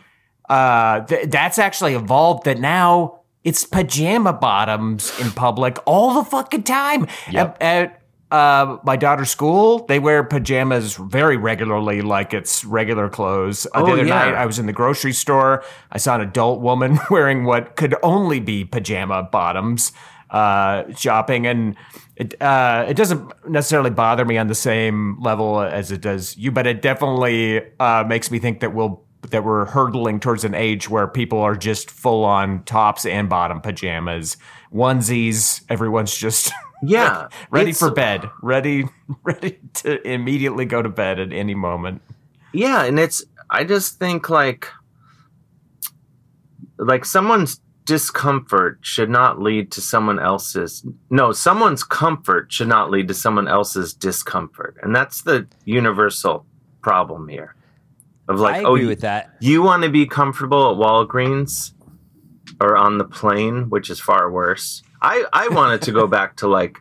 uh, th- that's actually evolved. That now it's pajama bottoms in public all the fucking time. Yep. At, at uh, my daughter's school, they wear pajamas very regularly, like it's regular clothes. Uh, the Oh, other yeah. night, I was in the grocery store. I saw an adult woman *laughs* wearing what could only be pajama bottoms uh, shopping, and it uh, it doesn't necessarily bother me on the same level as it does you, but it definitely uh, makes me think that we'll that we're hurtling towards an age where people are just full on tops and bottom pajamas, onesies. Everyone's just *laughs* Yeah, ready for bed, ready *laughs* ready to immediately go to bed at any moment. Yeah, and it's. I just think like like someone's discomfort should not lead to someone else's no someone's comfort should not lead to someone else's discomfort and that's the universal problem here of like I oh agree you, with that. you want to be comfortable at walgreens or on the plane which is far worse i i wanted to go *laughs* back to like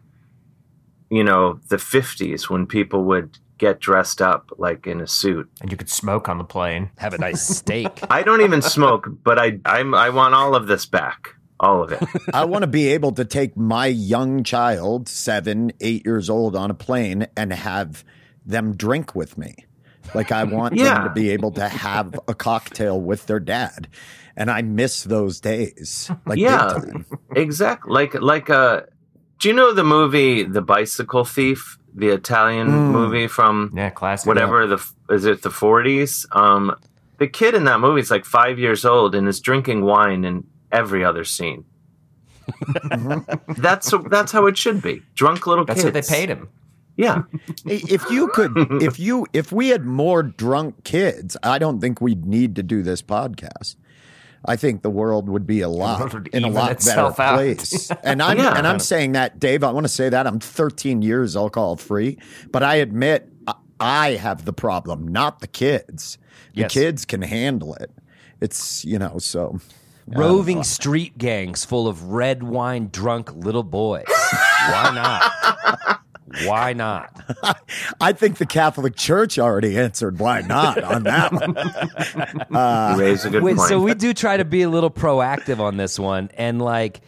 you know the 50s when people would get dressed up like in a suit And you could smoke on the plane. Have a nice steak. *laughs* I don't even smoke, but I I'm, I want all of this back, all of it. *laughs* I want to be able to take my young child, seven, eight years old, on a plane and have them drink with me. Like I want Yeah. them to be able to have a cocktail with their dad, and I miss those days. Like yeah, exactly. Like like uh, do you know the movie The Bicycle Thief, the Italian movie from Yeah, classic. whatever the is it the 40s? Um, the kid in that movie is like five years old and is drinking wine in every other scene. that's that's how it should be. Drunk little That's kids. what they paid him. Yeah, If you could, *laughs* if you, if we had more drunk kids, I don't think we'd need to do this podcast. I think the world would be a lot in a lot better out. place. *laughs* And I'm Yeah. and I'm saying that, Dave. I want to say that I'm 13 years alcohol free, but I admit I- I have the problem, not the kids. The Yes. kids can handle it. It's you know so. Roving street gangs full of red wine drunk little boys. *laughs* Why not? Why not? *laughs* I think the Catholic Church already answered why not on that one. *laughs* you raise a good Wait, point. so we do try to be a little proactive on this one, and like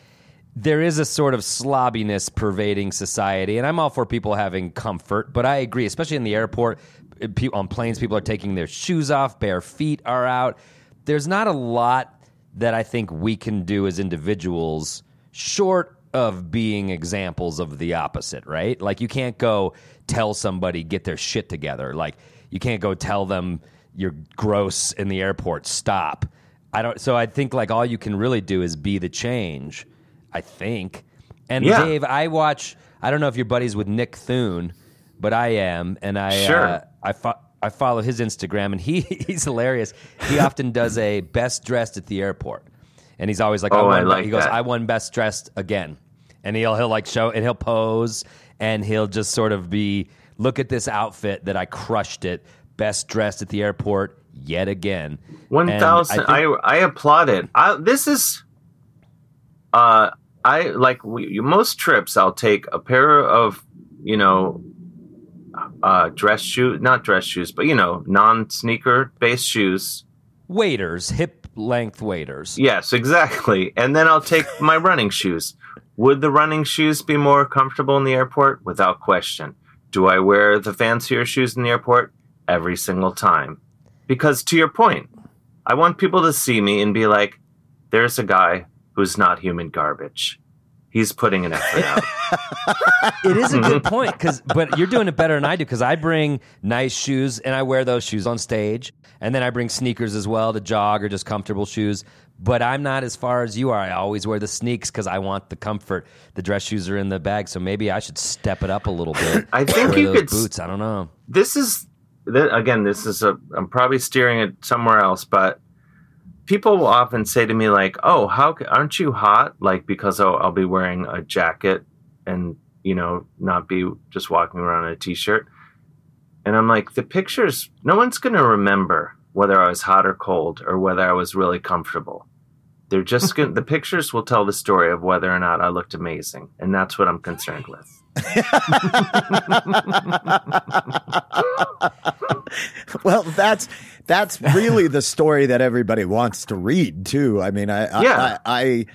there is a sort of slobbiness pervading society, and I'm all for people having comfort, but I agree, especially in the airport, uh, on planes, people are taking their shoes off, bare feet are out. There's not a lot that I think we can do as individuals, short of being examples of the opposite, right? Like you can't go tell somebody get their shit together. Like you can't go tell them you're gross in the airport. Stop. I don't. So I think like all you can really do is be the change. I think. And Yeah. Dave, I watch. I don't know if you're buddies with Nick Thune, but I am, and I Sure. uh, I fo- I follow his Instagram, and he *laughs* he's hilarious. He often does a best dressed at the airport, and he's always like, Oh, won, I like he goes, that. I won best dressed again, and he'll he'll like show and he'll pose, and he'll just sort of be, look at this outfit that I crushed it, best dressed at the airport yet again. One And thousand. think- I, I applaud it. I, this is, uh, I like we, most trips. I'll take a pair of you know, uh, dress shoe, not dress shoes, but you know, non sneaker based shoes. waiters, hip length waiters. Yes, exactly. And then I'll take *laughs* my running shoes. Would the running shoes be more comfortable in the airport? Without question. Do I wear the fancier shoes in the airport? Every single time. Because to your point, I want people to see me and be like, there's a guy who's not human garbage. He's putting an effort out. *laughs* It is a good point because, but you're doing it better than I do because I bring nice shoes and I wear those shoes on stage, and then I bring sneakers as well to jog or just comfortable shoes. But I'm not as far as you are. I always wear the sneaks because I want the comfort. The dress shoes are in the bag, so maybe I should step it up a little bit. I think you those could boots. I don't know. this is again this is a i'm probably steering it somewhere else but people will often say to me like oh how aren't you hot? Like because I'll, I'll be wearing a jacket and you know not be just walking around in a t-shirt. And i'm like the pictures no one's going to remember whether i was hot or cold or whether i was really comfortable. They're just *laughs* going to the pictures will tell the story of whether or not i looked amazing. And that's what i'm concerned with. *laughs* Well, that's that's really the story that everybody wants to read too. I mean, I Yeah. I, I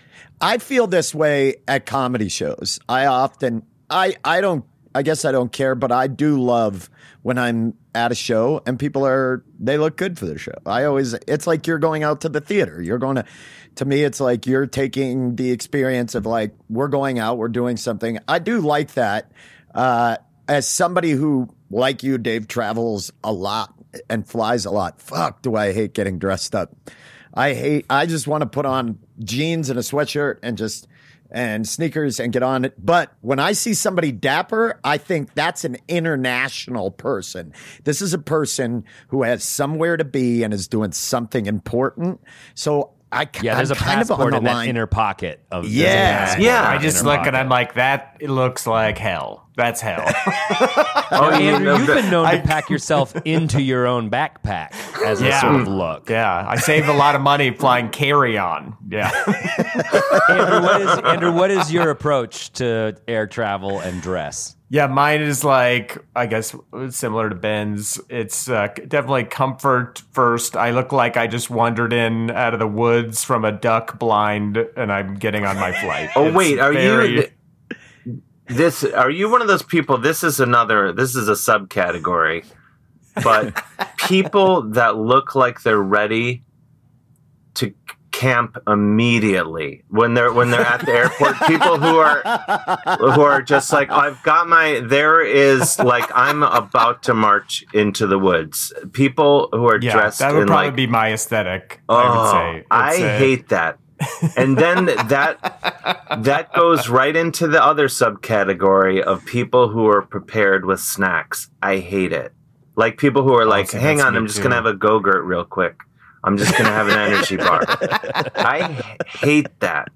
I feel this way at comedy shows. I often I I don't I guess I don't care, but I do love when I'm at a show and people are they look good for the show. I always it's like you're going out to the theater. You're going to to me it's like you're taking the experience of like we're going out, we're doing something. I do like that. Uh as somebody who like you Dave travels a lot and flies a lot. Fuck, do I hate getting dressed up. I hate I just want to put on jeans and a sweatshirt and just and sneakers and get on it. But when I see somebody dapper, I think that's an international person. This is a person who has somewhere to be and is doing something important. So I Yeah, there's I'm a kind of on passport the in that inner pocket of there's a Yeah. Yeah. I that just inner look and. I'm like, that looks like hell. That's hell. *laughs* oh you Andrew, know, you've been known I- to pack yourself into your own backpack as a sort of mm. look. yeah, I saved a lot of money flying carry on. Yeah. *laughs* Andrew, what is Andrew? What is your *laughs* approach to air travel and dress? Yeah, mine is like I guess similar to Ben's. It's uh, definitely comfort first. I look like I just wandered in out of the woods from a duck blind, and I'm getting on my flight. Oh It's wait, are very- you th- this? Are you one of those people? This is another. This is a subcategory, but *laughs* people that look like they're ready to camp immediately when they're when they're at the airport. people who are who are just like I've got my. There is like I'm about to march into the woods. People who are Yeah, dressed that would probably like be my aesthetic. Oh, I would oh, say. I hate that. And then that that goes right into the other subcategory of people who are prepared with snacks. I hate it. Like people who are oh, like, see, "Hang on, I'm just too. gonna have a go-gurt real quick. I'm just gonna have an energy bar." I hate that.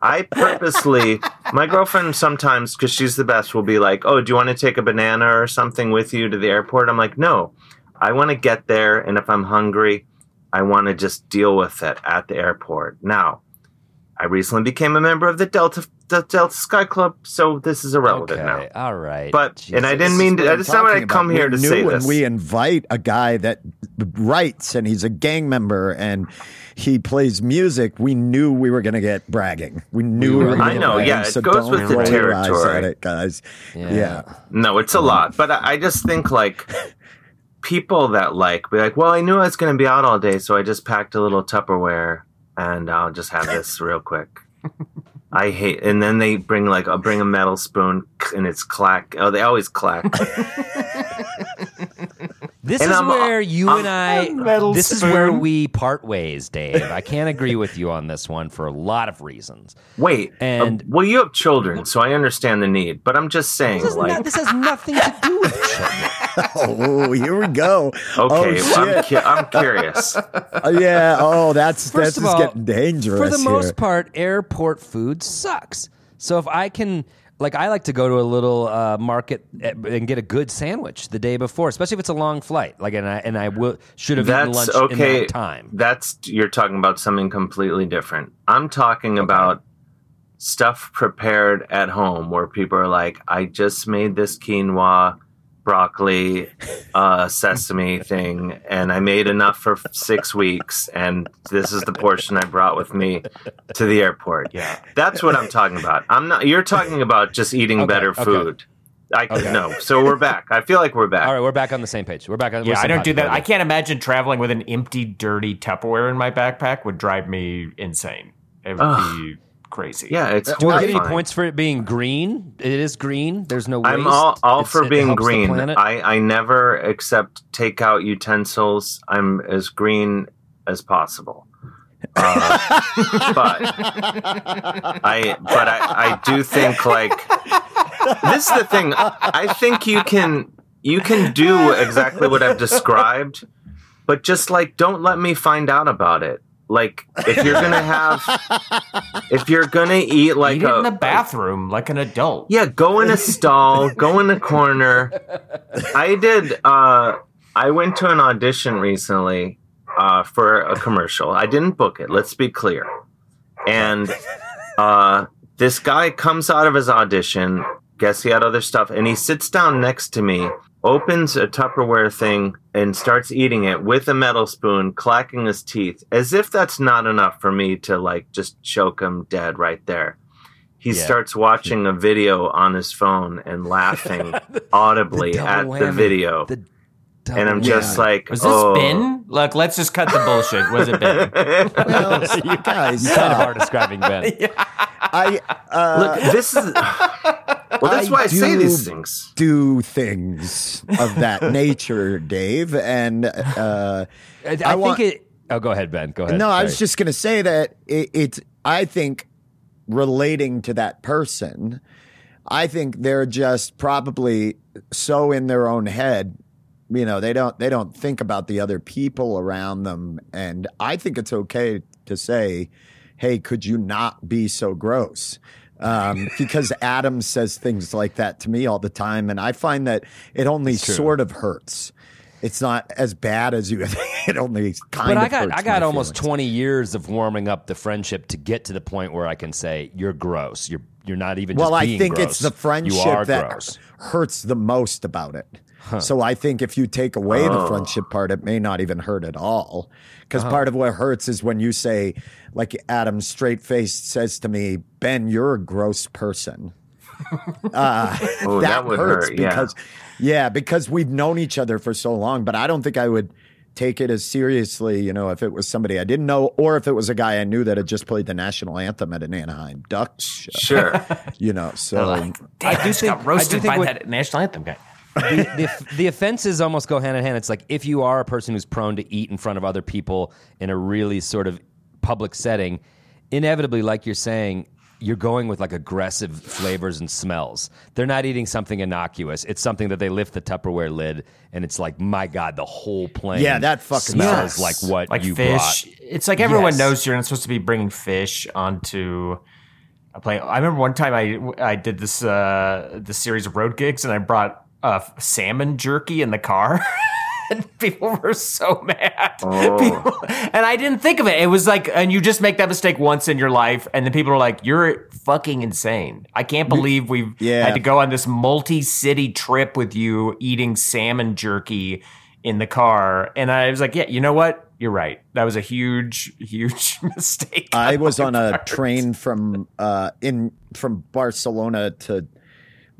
I purposely, my girlfriend sometimes, because she's the best, will be like, "Oh, do you want to take a banana or something with you to the airport?" I'm like, "No, I want to get there, and if I'm hungry, I want to just deal with it at the airport." Now, I recently became a member of the Delta the Delta Sky Club, so this is irrelevant Okay, now. all right. But and I didn't mean to. what I I'm just not what I talking come about. here we to knew say when this. we invite a guy that writes and he's a gang member and he plays music, we knew we were going to get bragging. We knew we were. gonna I know, bragging, yeah, it so goes with the roll your eyes territory. at it, guys. Yeah. Yeah. No, it's a lot, but I, I just think like people that like be like, well, I knew I was going to be out all day, so I just packed a little Tupperware and I'll just have this real quick. *laughs* I hate, and then they bring like, I'll bring a metal spoon and it's clack. Oh, they always clack. *laughs* This And is I'm- where you I'm- and I. Metal This is where we part ways, Dave. I can't agree with you on this one for a lot of reasons. Wait, And- uh, well, you have children, so I understand the need, but I'm just saying, This, like, not- this has nothing to do with children. Oh, here we go. *laughs* okay, oh, well, I'm, cu- I'm curious. *laughs* Uh, yeah. Oh, that's First that's just all, getting dangerous. For the here. most part, airport food sucks. So if I can, like, I like to go to a little uh, market and get a good sandwich the day before, especially if it's a long flight. Like, and I and I will should have eaten lunch okay. in that time. That's you're talking about something completely different. I'm talking about stuff prepared at home where people are like, I just made this quinoa broccoli, uh, *laughs* sesame thing, and I made enough for six weeks. And this is the portion I brought with me to the airport. Yeah. That's what I'm talking about. I'm not. You're talking about just eating Okay, better okay. food. I no. So we're back. I feel like we're back. All right, we're back on the same page. We're back on. Yeah, we're I don't do that. simpatico. I can't imagine traveling with an empty, dirty Tupperware in my backpack would drive me insane. It would Ugh. be crazy. Yeah, it's Do we get any points for it being green? It is green. There's no waste. I'm all, all It's- for being green. I, I never accept takeout utensils. I'm as green as possible. Uh, but I but I, I do think like this is the thing. I think you can you can do exactly what I've described, but just like don't let me find out about it. Like if you're gonna have *laughs* if you're gonna eat like Eat a in the bathroom like an adult. yeah, go in a stall, *laughs* go in a corner. I did. Uh, I went to an audition recently uh, for a commercial. I didn't book it. Let's be clear. And uh, this guy comes out of his audition. Guess he had other stuff, and he sits down next to me, opens a Tupperware thing, and starts eating it with a metal spoon, clacking his teeth, as if that's not enough for me to like just choke him dead right there he Yeah. starts watching a video on his phone and laughing *laughs* audibly The at double the video. The and I'm just whammy. like, Was this oh. Ben? Look, let's just cut the bullshit. Was it Ben? *laughs* Well, *laughs* you guys, You kind of are describing Ben. *laughs* I uh, Look, this is. Well, that's why I say these things. Do things of that nature, Dave, and uh, I, I, I think want- it. Oh, go ahead, Ben. Go ahead. No, I was just going to say that it, it's. I think relating to that person, I think they're just probably so in their own head. You know, they don't they don't think about the other people around them, and I think it's okay to say, "Hey, could you not be so gross?" Um, *laughs* because Adam says things like that to me all the time, and I find that it only sort of hurts. It's not as bad as you. *laughs* it only kind But of. I got I got almost feelings. 20 years of warming up the friendship to get to the point where I can say you're gross. You're you're not even Well, I think gross. it's the friendship that gross. hurts the most about it. So I think if you take away the friendship part, it may not even hurt at all. Because part of what hurts is when you say, like Adam straight faced says to me, Ben, you're a gross person. *laughs* Uh, Oh, that, that would hurts hurt, because, yeah, because we've known each other for so long. But I don't think I would take it as seriously, you know, if it was somebody I didn't know or if it was a guy I knew that had just played the national anthem at an Anaheim Ducks show. Sure. You know, so Damn, I just got I roasted do think by what- that national anthem guy. The, the, the offenses almost go hand in hand. It's like if you are a person who's prone to eat in front of other people in a really sort of public setting, inevitably, like you're saying, you're going with like aggressive flavors and smells. They're not eating something innocuous. It's something that they lift the Tupperware lid and it's like, my God, the whole plane Yeah, that fucking smells sucks. like what Like you fish. brought. It's like everyone Yes. knows you're not supposed to be bringing fish onto a plane. I remember one time I I did this uh this series of road gigs and I brought uh, salmon jerky in the car. *laughs* And people were so mad. Oh. People- and I didn't think of it. It was like, and you just make that mistake once in your life, and then people are like, "You're fucking insane." I can't believe we've Yeah. had to go on this multi-city trip with you eating salmon jerky in the car. And I was like, "Yeah, you know what? You're right. That was a huge, huge *laughs* mistake." I was on a part." train from uh, in from Barcelona to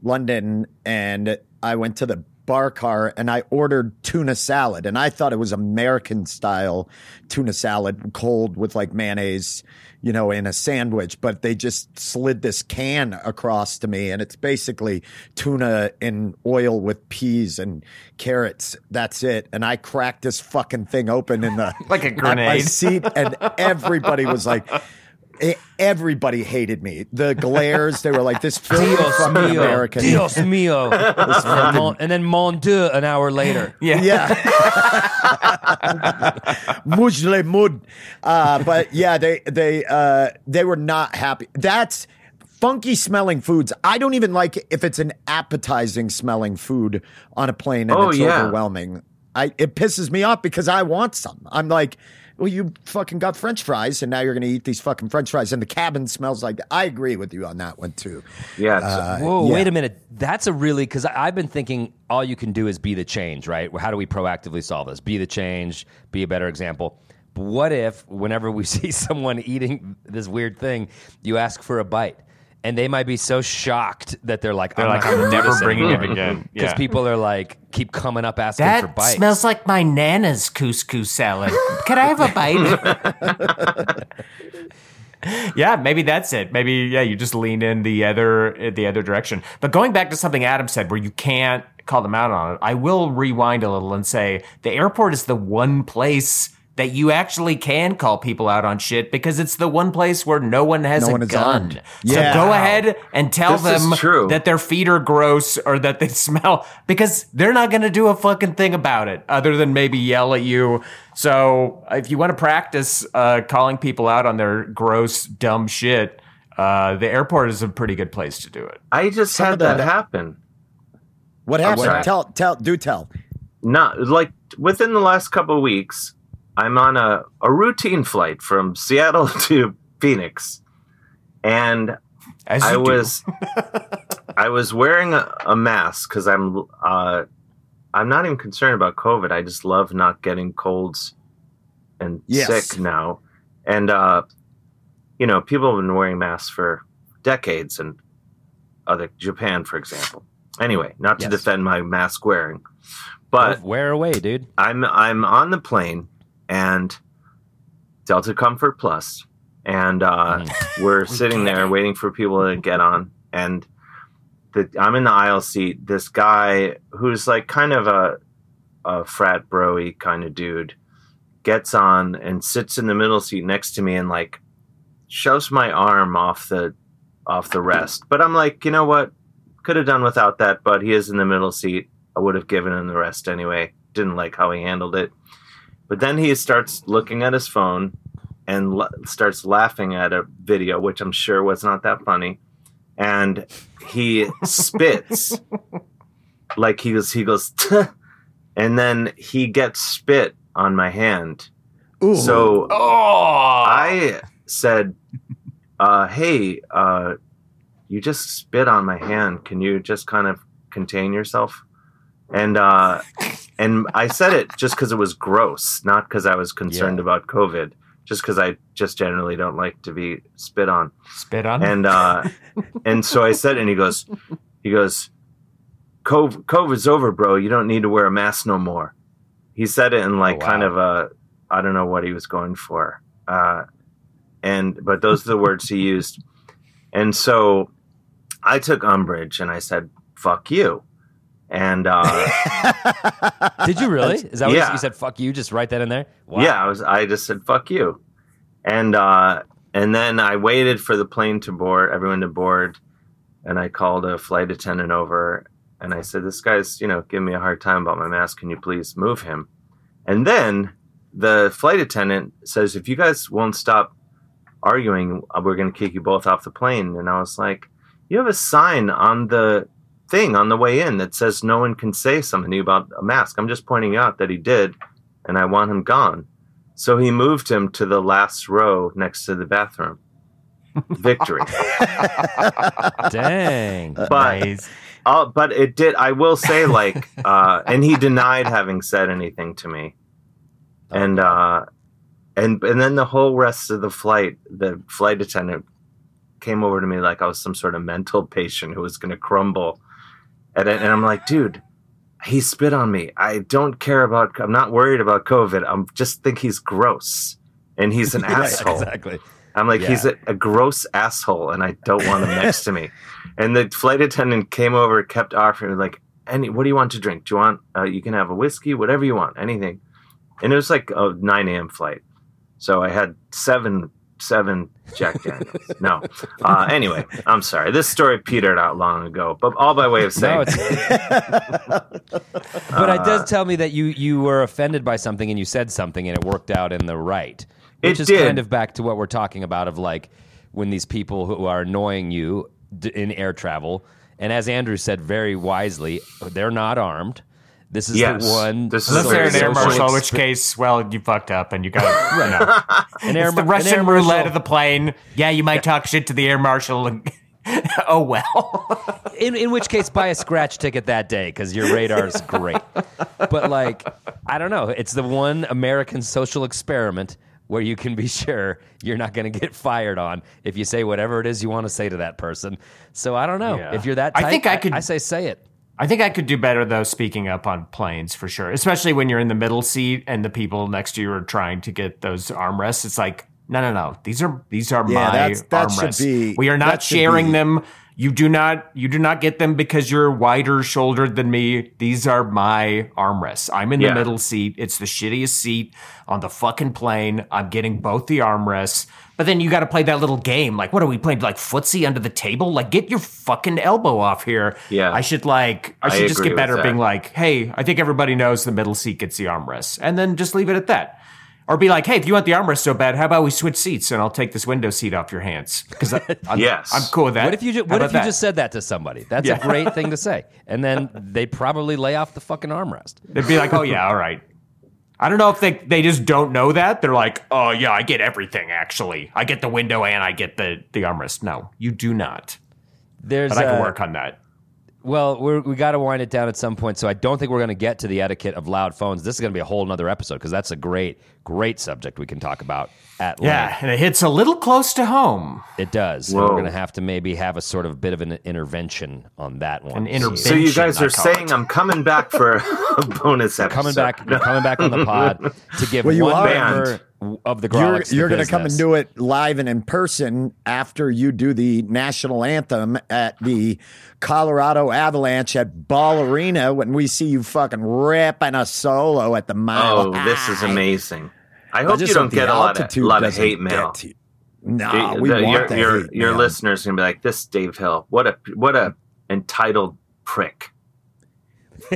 London, and I went to the bar car and I ordered tuna salad, and I thought it was American style tuna salad, cold with like mayonnaise, you know, in a sandwich. But they just slid this can across to me, and it's basically tuna in oil with peas and carrots. That's it. And I cracked this fucking thing open in the *laughs* Like a grenade. seat, and everybody was like. Everybody hated me. The glares, they were like, "This filthy Dios fucking mio, American." Dios mio. *laughs* and, mon, and then mon dieu an hour later. Yeah. Yeah. *laughs* Mujle mud. Uh, but yeah, they they uh, they were not happy. That's funky smelling foods. I don't even like it if it's an appetizing smelling food on a plane and Oh, it's yeah. overwhelming. I it pisses me off because I want some. I'm like, well, you fucking got French fries, and now you're going to eat these fucking French fries, and the cabin smells like. I agree with you on that one too. Yeah, Uh, Whoa, yeah. wait a minute. That's a really because I've been thinking all you can do is be the change, right? How do we proactively solve this? Be the change, be a better example. But what if whenever we *laughs* see someone eating this weird thing, you ask for a bite? And they might be so shocked that they're like, They're like, not gonna I'm never this bringing it again. *laughs* Because Yeah. people are like, keep coming up asking for That bites. smells like my nana's couscous salad. Can I have a bite? *laughs* yeah, maybe that's it. Maybe yeah, you just lean in the other the other direction. But going back to something Adam said, where you can't call them out on it, I will rewind a little and say the airport is the one place. That you actually can call people out on shit because it's the one place where no one has No a one gun. armed. So Yeah. go ahead and tell This them true. that their feet are gross or that they *laughs* smell because they're not going to do a fucking thing about it other than maybe yell at you. So if you want to practice uh, calling people out on their gross, dumb shit, uh, the airport is a pretty good place to do it. I just Some had of the- that happen. What happened? sorry. Tell, tell, do tell. Not like within the last couple of weeks, I'm on a, a routine flight from Seattle *laughs* to Phoenix, and I was I was wearing a, a mask because I'm uh, I'm not even concerned about COVID. I just love not getting colds and Yes. sick now, and uh, you know people have been wearing masks for decades, and other Japan, for example. Anyway, not to Yes. defend my mask wearing, but Wear away, dude. I'm I'm on the plane and Delta Comfort Plus, and uh, we're *laughs* sitting there waiting for people to get on, and the, I'm in the aisle seat. This guy who's like kind of a a frat broy kind of dude gets on and sits in the middle seat next to me and like shoves my arm off the off the rest. But I'm like, you know what? Could have done without that, but he is in the middle seat. I would have given him the rest anyway. Didn't like how he handled it. But then he starts looking at his phone and l- starts laughing at a video, which I'm sure was not that funny. And he spits *laughs* like he goes, he goes, and then he gets spit on my hand. Ooh. So Oh, I said, uh, "Hey, uh, you just spit on my hand. Can you just kind of contain yourself?" And uh, and I said it just because it was gross, not because I was concerned Yeah. about COVID. Just because I just generally don't like to be spit on. spit on. And uh, *laughs* and so I said, and he goes, he goes, "COVID, COVID's over, bro. You don't need to wear a mask no more." He said it in like Oh, wow. kind of a, I don't know what he was going for, uh, and but those are the words he used, and so I took umbrage and I said, "Fuck you," and uh, *laughs* Did you really? Is that what you- Yeah. you said? Fuck you, just write that in there. Wow. Yeah, I was. I just said "fuck you," and uh, and then I waited for the plane to board, everyone to board, and I called a flight attendant over, and I said, "This guy's, you know, giving me a hard time about my mask. Can you please move him?" And then the flight attendant says, "If you guys won't stop arguing, we're going to kick you both off the plane." And I was like, "You have a sign on the." Thing on the way in that says no one can say something to you about a mask. I'm just pointing out that he did, and I want him gone. So he moved him to the last row next to the bathroom. *laughs* Victory. Dang. but Nice. uh, but it did. I will say, like, uh, and he denied having said anything to me, and uh, and and then the whole rest of the flight, the flight attendant came over to me like I was some sort of mental patient who was going to crumble, and I- and I'm like, dude. He spit on me. I don't care about. I'm not worried about COVID. I'm just think he's gross, and he's an *laughs* asshole. exactly. I'm like, Yeah. he's a, a gross asshole, and I don't want him next to me. And the flight attendant came over, kept offering, like, any, what do you want to drink? Do you want, uh, you can have a whiskey, whatever you want, anything. And it was like a 9 a.m. flight. So I had seven, seven Jack Daniels. no. Uh, anyway, I'm sorry. This story petered out long ago, but all by way of saying, No, *laughs* *laughs* but it does tell me that you you were offended by something and you said something and it worked out in the right, which It is did. kind of back to what we're talking about of like when these people who are annoying you in air travel, and as Andrew said very wisely, they're not armed. This is Yes. the one. This is Unless an air marshal, in which case, well, you fucked up and you got *laughs* you know, an air, it's the an Russian air roulette marshal- of the plane. Yeah, you might talk shit to the air marshal. And, *laughs* oh well. *laughs* In, in which case, buy a scratch ticket that day because your radar's great. But like, I don't know. It's the one American social experiment where you can be sure you're not going to get fired on if you say whatever it is you want to say to that person. So I don't know Yeah. if you're that. I think I could- I say say it. I think I could do better though speaking up on planes for sure, especially when you're in the middle seat and the people next to you are trying to get those armrests. It's like, no, no, no. These are these are Yeah, my that's- that armrests. be- we are not sharing be- them. You do not you do not get them because you're wider shouldered than me. These are my armrests. I'm in Yeah. the middle seat. It's the shittiest seat on the fucking plane. I'm getting both the armrests. But then you got to play that little game. Like, what are we playing? Like footsie under the table? Like, get your fucking elbow off here. Yeah. I should like. I I should just get better being like, hey, I think everybody knows the middle seat gets the armrest, and then just leave it at that. Or be like, hey, if you want the armrest so bad, how about we switch seats and I'll take this window seat off your hands because I'm, Yes. I'm cool with that. What if you ju- what if you that? just said that to somebody? That's Yeah. a great thing to *laughs* say, and then they probably lay off the fucking armrest. They'd be like, oh yeah, all right. I don't know if they they just don't know that. They're like, oh yeah, I get everything. Actually, I get the window and I get the the armrest. No, you do not. There's But I can uh, work on that. Well, we're, we got to wind it down at some point. So I don't think we're going to get to the etiquette of loud phones. This is going to be a whole nother episode because that's a great, great subject we can talk about at Yeah, length. and it hits a little close to home. It does. And we're going to have to maybe have a sort of bit of an intervention on that one. An intervention. So you guys are call it. saying I'm coming back for a *laughs* bonus episode. coming back, you're coming back on the pod to give Well, you one are. member of the You're, you're going to come and do it live and in person after you do the national anthem at the Colorado Avalanche at Ball Arena when we see you fucking ripping a solo at the mile. Oh, this is amazing. I I hope just you don't get a lot of, lot of hate mail. get. No, The- we the- want your the your, hate your mail. listeners gonna be like, "This Dave Hill, what a what a entitled prick."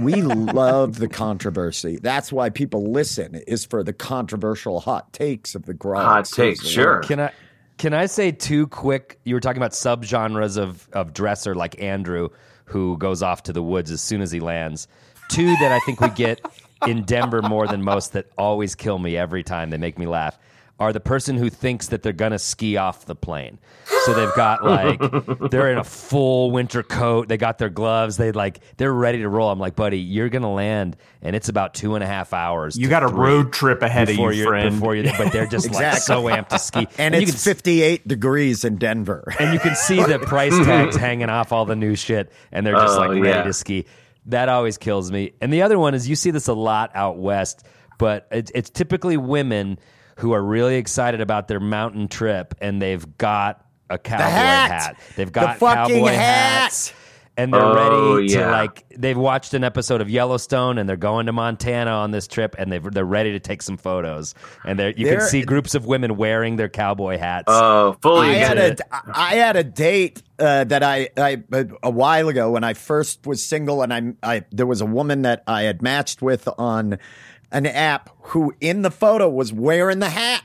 We love the controversy. That's why people listen is for the controversial hot takes of the Grog. Hot takes, sure. Can I can I say two quick? You were talking about subgenres of of dresser, like Andrew, who goes off to the woods as soon as he lands. Two that I think we get in Denver more than most that always kill me every time. They make me laugh. Are the person who thinks that they're gonna ski off the plane. So they've got like *laughs* they're in a full winter coat. They got their gloves. They like they're ready to roll. I'm like, buddy, you're gonna land, and it's about two and a half hours. You got a road trip ahead of you, you're- friend. Before you, but they're just like so amped to ski, *laughs* And, you it's can 58 degrees in Denver. *laughs* and you can see the price tags mm-hmm. hanging off all the new shit, and they're just Oh, like ready yeah. to ski. That always kills me. And the other one is you see this a lot out west, but it's, it's typically women who are really excited about their mountain trip, and they've got a cowboy hat! hat. They've The got fucking cowboy hat! hats. And they're Oh, ready to yeah. like they've watched an episode of Yellowstone and they're going to Montana on this trip and they they're ready to take some photos and they you can They're- see groups of women wearing their cowboy hats. Oh, fully I had a I had a date uh, that I, I a while ago when I first was single, and I, I there was a woman that I had matched with on an app who in the photo was wearing the hat.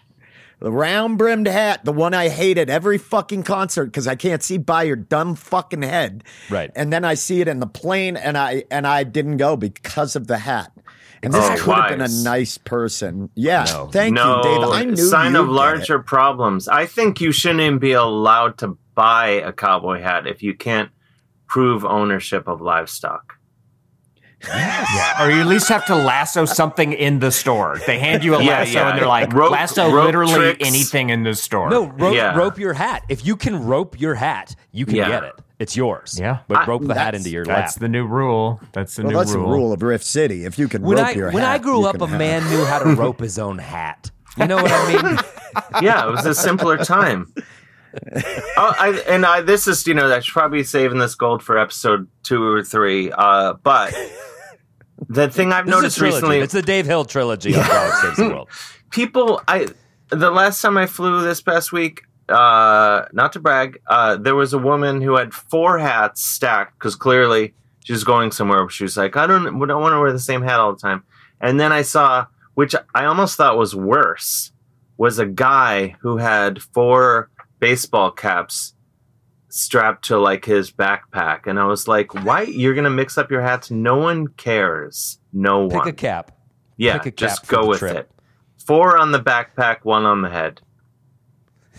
The round brimmed hat, the one I hate at every fucking concert because I can't see by your dumb fucking head. Right. And then I see it in the plane and I and I didn't go because of the hat. And this Oh, could have been a nice person. Yeah. No. Thank no, you, Dave. I knew sign of larger problems. I think you shouldn't even be allowed to buy a cowboy hat if you can't prove ownership of livestock. Or you at least have to lasso something in the store. They hand you a Yeah, lasso yeah. and they're like, Rope- lasso rope literally tricks. anything in the store. No, rope, Yeah. rope your hat. If you can rope your hat, you can Yeah. get it. It's yours. Yeah. but I- rope the hat into your lap. That's the new rule. That's the Well, new that's rule. the rule of Rift City. If you can when rope I your when hat, I grew you up, a have- man knew how to *laughs* rope his own hat. You know what I mean? *laughs* yeah, it was a simpler time. oh, I, and I, this is, you know, I should probably be saving this gold for episode two or three. Uh, but the thing I've noticed recently, It's the Dave Hill trilogy of Alex Saves the *laughs* World. people, I the last time I flew this past week, uh, not to brag, uh, there was a woman who had four hats stacked because clearly she was going somewhere. She was like, I don't, I don't want to wear the same hat all the time. And then I saw, which I almost thought was worse, was a guy who had four baseball caps strapped to like his backpack, and I was like, "Why you're gonna mix up your hats? No one cares. No Pick one. Pick a cap. yeah, pick a just cap for go with trip. it. Four on the backpack, one on the head.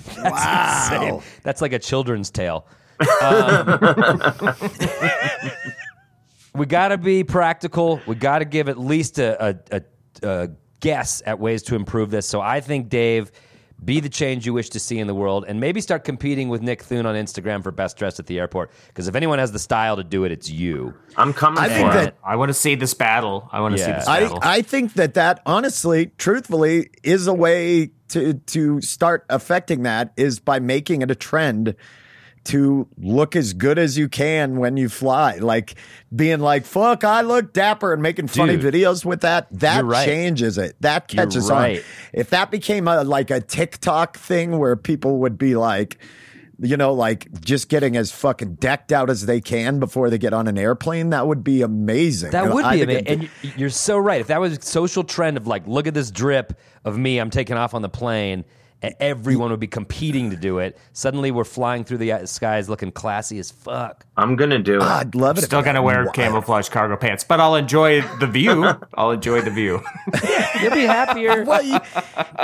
*laughs* That's insane. That's like a children's tale. *laughs* Um, *laughs* we got to be practical. We got to give at least a, a, a, a guess at ways to improve this. So I think, Dave, be the change you wish to see in the world and maybe start competing with Nick Thune on Instagram for best dressed at the airport. Because if anyone has the style to do it, it's you. I'm coming I for think it. that I want to see this battle. I want to see Yeah. this I, battle. I think that that honestly, truthfully, is a way to to start affecting that is by making it a trend to look as good as you can when you fly. Like being like, fuck, I look dapper and making funny Dude, videos with that. That right. changes it. That catches right. on. If that became a like a TikTok thing where people would be like, you know, like just getting as fucking decked out as they can before they get on an airplane, that would be amazing. That would I be amazing. And you're so right. If that was a social trend of like, look at this drip of me, I'm taking off on the plane, and everyone would be competing to do it. Suddenly we're flying through the uh, skies looking classy as fuck. I'm gonna do it. I'd love it. if Still that gonna wear was- camouflage cargo pants, but I'll enjoy the view. *laughs* I'll enjoy the view. *laughs* You'll be happier. *laughs* Well, you,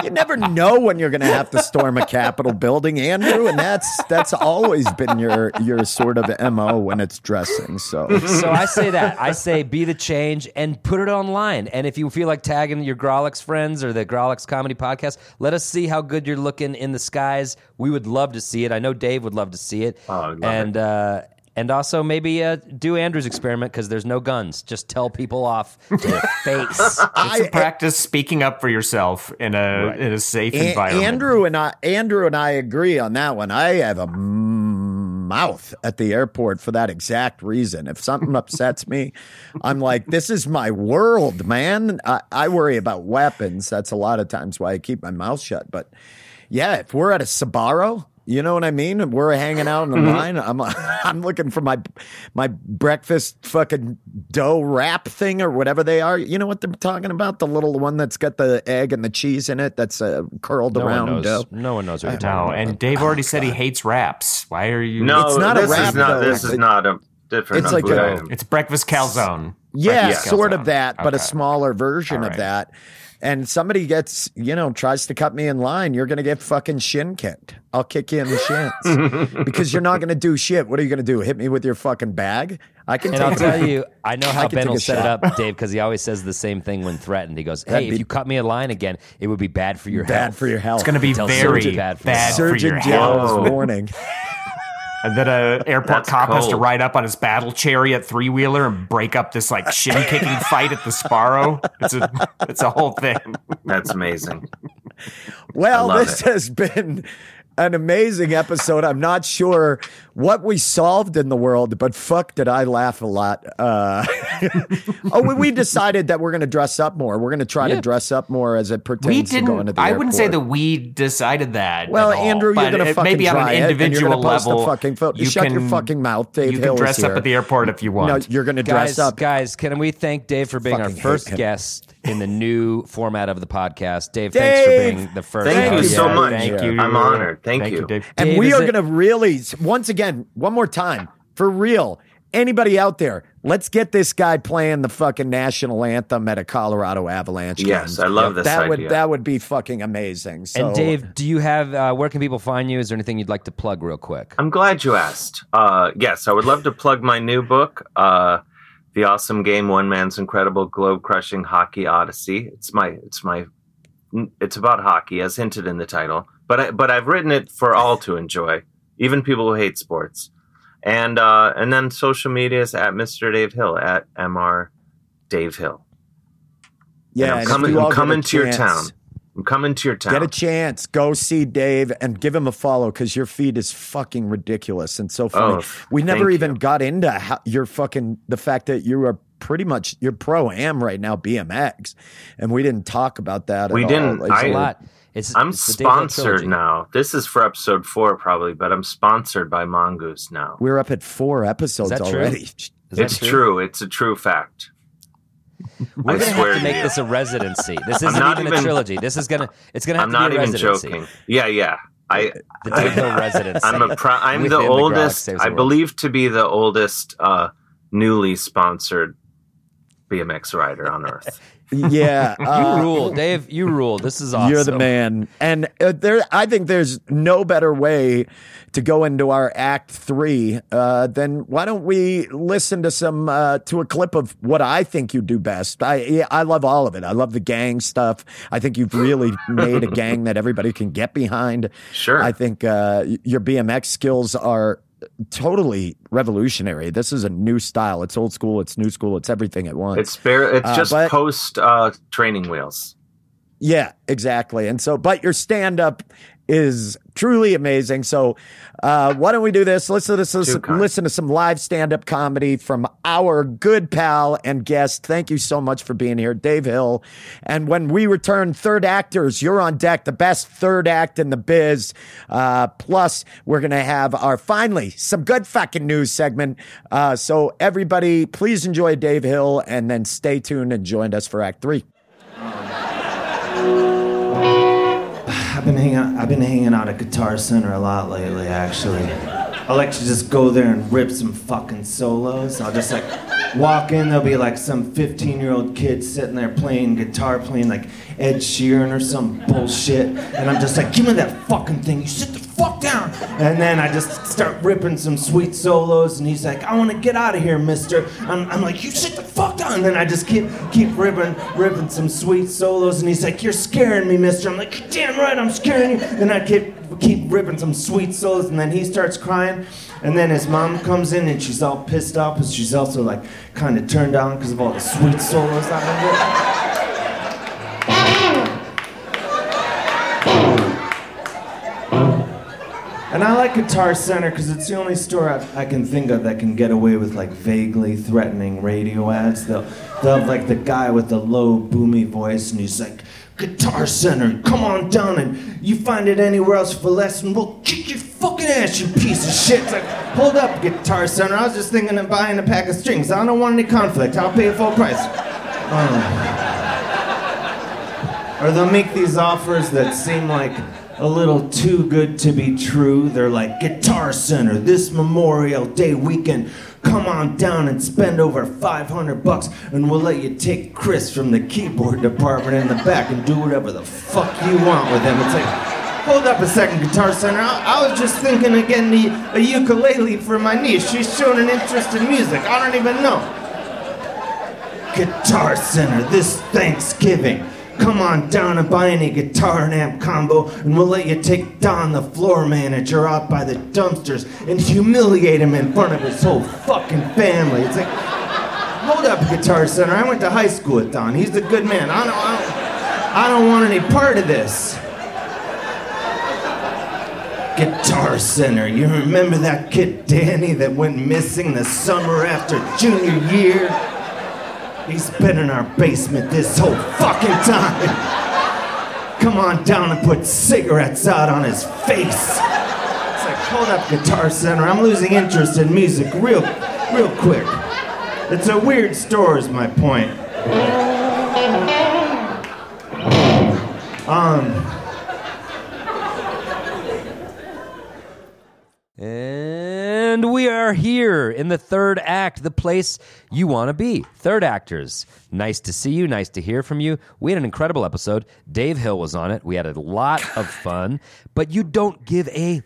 you never know when you're going to have to storm a Capitol building, Andrew, and that's that's always been your your sort of mo when it's dressing. So so I say that. I say be the change and put it online. And if you feel like tagging your Grawlix friends or the Grawlix Comedy Podcast, let us see how good you're looking in the skies. We would love to see it. I know Dave would love to see it. Oh, I'd love and uh, and also maybe uh, do Andrew's experiment because there's no guns. Just tell people off *laughs* to their face. Get some practice speaking up for yourself in a in a safe A- environment. Andrew and I, Andrew and I agree on that one. I have a mouth at the airport for that exact reason. If something upsets me, I'm like, this is my world, man. I, I worry about weapons. That's a lot of times why I keep my mouth shut. But yeah, if we're at a Sbarro, you know what I mean? We're hanging out in the line. I'm *laughs* I'm looking for my my breakfast fucking dough wrap thing or whatever they are. You know what they're talking about? The little one that's got the egg and the cheese in it. That's uh, curled No one around knows. dough. No one knows what you're talking about. and Dave already said he hates wraps. Why are you? no, It's not a this wrap, is not. though. This is not a different It's like food a- item. It's breakfast calzone. Yeah, Breakfast sort calzone. of that, but a smaller version All of that. And somebody gets, you know, tries to cut me in line, you're going to get fucking shin kicked. I'll kick you in the shins *laughs* because you're not going to do shit. What are you going to do? Hit me with your fucking bag? I can And I'll tell *laughs* you, I know how can Ben will a set it up, Dave, because he always says the same thing when threatened. He goes, "Hey, That'd if you cut me a line again, it would be bad for your bad health." for your health. It's going to be very surgeon bad, bad for, for your Surgeon health. General's warning. *laughs* And then a airport That's cop has to ride up on his battle chariot three wheeler and break up this like shin kicking *laughs* fight at the Sbarro. It's a it's a whole thing. That's amazing. Well, this it. has been an amazing episode. I'm not sure what we solved in the world, but fuck, did I laugh a lot. Uh, *laughs* oh, we, we decided that we're going to dress up more. We're going to try Yeah. to dress up more as it pertains We to going to didn't. the I wouldn't say that we decided that. Well, at all, Andrew, you're going to fucking maybe on try an it, and individual you're gonna post level. A fucking photo. you Shut can, your fucking mouth, Dave You Hill can dress up at the airport if you want. No, you're going to dress up. guys, can we thank Dave for being our Fucking hate first guest in the new format of the podcast? Dave, thanks for being the first. Thank you so Yeah, much. Thank you. I'm honored. Thank, Thank you. you, Dave. And Dave, we are going to really, once again, one more time, for real, anybody out there, let's get this guy playing the fucking national anthem at a Colorado Avalanche. Yes, game. I love this that idea. Would, that would be fucking amazing. So, And Dave, do you have uh, where can people find you? Is there anything you'd like to plug real quick? I'm glad you asked. Uh, yes, I would love to plug my new book, uh, "The Awesome Game: One Man's Incredible Globe-Crushing Hockey Odyssey." It's my, it's my, it's about hockey, as hinted in the title. But I, but I've written it for all to enjoy, even people who hate sports. And uh, and then social media is at Mr. Dave Hill at Mr. Dave Hill. yeah, And I'm coming, I'm coming to your town. I'm coming to your town. Get a chance, go see Dave and give him a follow because your feed is fucking ridiculous and so funny. Oh, we never even you. got into how, your fucking the fact that you are pretty much you're pro am right now BMX, and we didn't talk about that. We at didn't. All. Like, I- A lot. It's I'm it's the Dave Hill sponsored now. This is for episode four, probably, but I'm sponsored by Mongoose now. We're up at four episodes that true? already. Is that It's true? It's a true fact. We're I gonna swear have to to make you. this a residency. This isn't not even, a trilogy. This is gonna. It's gonna have I'm to not be a even residency. joking. Yeah, yeah. I, The Dave Hill residence. I'm a pro- I'm the oldest. The I believe to be the oldest uh, newly sponsored BMX rider on earth. *laughs* Yeah, You uh, rule, Dave. You rule. This is awesome. You're the man, and uh, there. I think there's no better way to go into our Act Three uh, than why don't we listen to some uh, to a clip of what I think you do best. I I love all of it. I love the gang stuff. I think you've really made a gang that everybody can get behind. Sure. I think uh, your BMX skills are totally revolutionary. This is a new style. It's old school. It's new school. It's everything at once. It's bare. It's Uh, just but- post uh, training wheels. Yeah, exactly. And so, but your stand up is truly amazing. So, uh, why don't we do this? Listen to kind. listen to some live stand up comedy from our good pal and guest. Thank you so much for being here, Dave Hill. And when we return, third actors, you're on deck, the best third act in the biz. Uh, plus, we're going to have our finally some good fucking news segment. Uh, so, everybody, please enjoy Dave Hill and then stay tuned and join us for Act Three. I've been hanging out, I've been hanging out at Guitar Center a lot lately, actually. I like to just go there and rip some fucking solos. I'll just like walk in, there'll be like some 15 year old kid sitting there playing guitar, playing like Ed Sheeran or some bullshit. And I'm just like, give me that fucking thing. You sit the fuck down. And then I just start ripping some sweet solos. And he's like, I want to get out of here, mister. I'm, I'm like, you sit the fuck down. And then I just keep keep ripping, ripping some sweet solos. And he's like, you're scaring me, mister. I'm like, "You're damn right, I'm scaring you. Then I keep keep ripping some sweet solos. And then he starts crying. And then his mom comes in and she's all pissed off, but she's also like kind of turned down because of all the sweet solos I've been And I like Guitar Center because it's the only store I, I can think of that can get away with like vaguely threatening radio ads. They'll, they'll have like the guy with the low, boomy voice, and he's like, Guitar Center, come on down, and you find it anywhere else for less, and we'll kick your fucking ass, you piece of shit. It's like, hold up, Guitar Center. I was just thinking of buying a pack of strings. I don't want any conflict. I'll pay full price. Um, or they'll make these offers that seem like a little too good to be true. They're like Guitar Center this Memorial Day weekend. Come on down and spend over 500 bucks, and we'll let you take Chris from the keyboard department in the back and do whatever the fuck you want with him. It's like, hold up a second, Guitar Center. I, I was just thinking of getting a, a ukulele for my niece. She's shown an interest in music. I don't even know. Guitar Center this Thanksgiving. Come on down and buy any guitar and amp combo, and we'll let you take Don, the floor manager, out by the dumpsters and humiliate him in front of his whole fucking family. It's like, hold up, Guitar Center. I went to high school with Don. He's a good man. I don't, I don't, I don't want any part of this. Guitar Center. You remember that kid Danny that went missing the summer after junior year? He's been in our basement this whole fucking time. Come on down and put cigarettes out on his face. It's like, hold up, Guitar Center. I'm losing interest in music real, real quick. It's a weird store, is my point. Um, And we are here in the third act, the place you want to be. Third actors. Nice to see you. Nice to hear from you. We had an incredible episode. Dave Hill was on it. We had a lot of fun, but you don't give a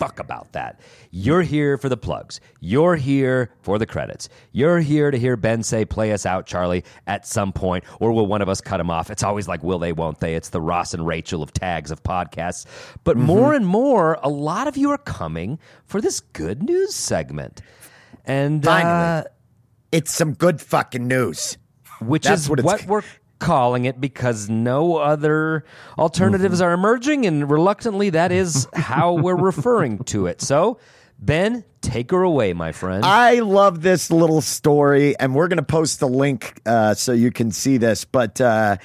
fuck about that. You're here for the plugs. You're here for the credits. You're here to hear Ben say, play us out, Charlie, at some point, or will one of us cut him off? It's always like, will they, won't they? It's the Ross and Rachel of tags of podcasts. But more and more, a lot of you are coming for this good news segment. And uh, It's some good fucking news. which That's is what what, we're calling it because no other alternatives Mm-hmm. are emerging, and reluctantly, that is *laughs* how we're referring to it. So, Ben, take her away, my friend. I love this little story, and we're going to post the link uh, so you can see this. But uh,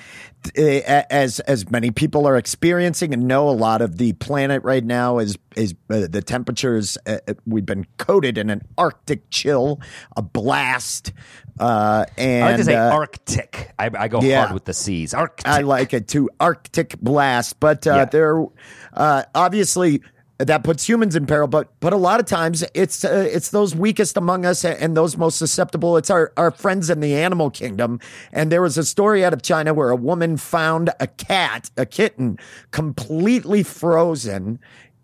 as as many people are experiencing and know, a lot of the planet right now is is uh, the temperatures. Uh, we've been coated in an Arctic chill, a blast, uh, and I like to say uh, Arctic. I, I go yeah. hard with the C's. Arctic. I like it too. Arctic blast, but uh, Yeah. there, uh, obviously, that puts humans in peril. But but a lot of times, it's uh, it's those weakest among us and those most susceptible. It's our our friends in the animal kingdom. And there was a story out of China where a woman found a cat, a kitten, completely frozen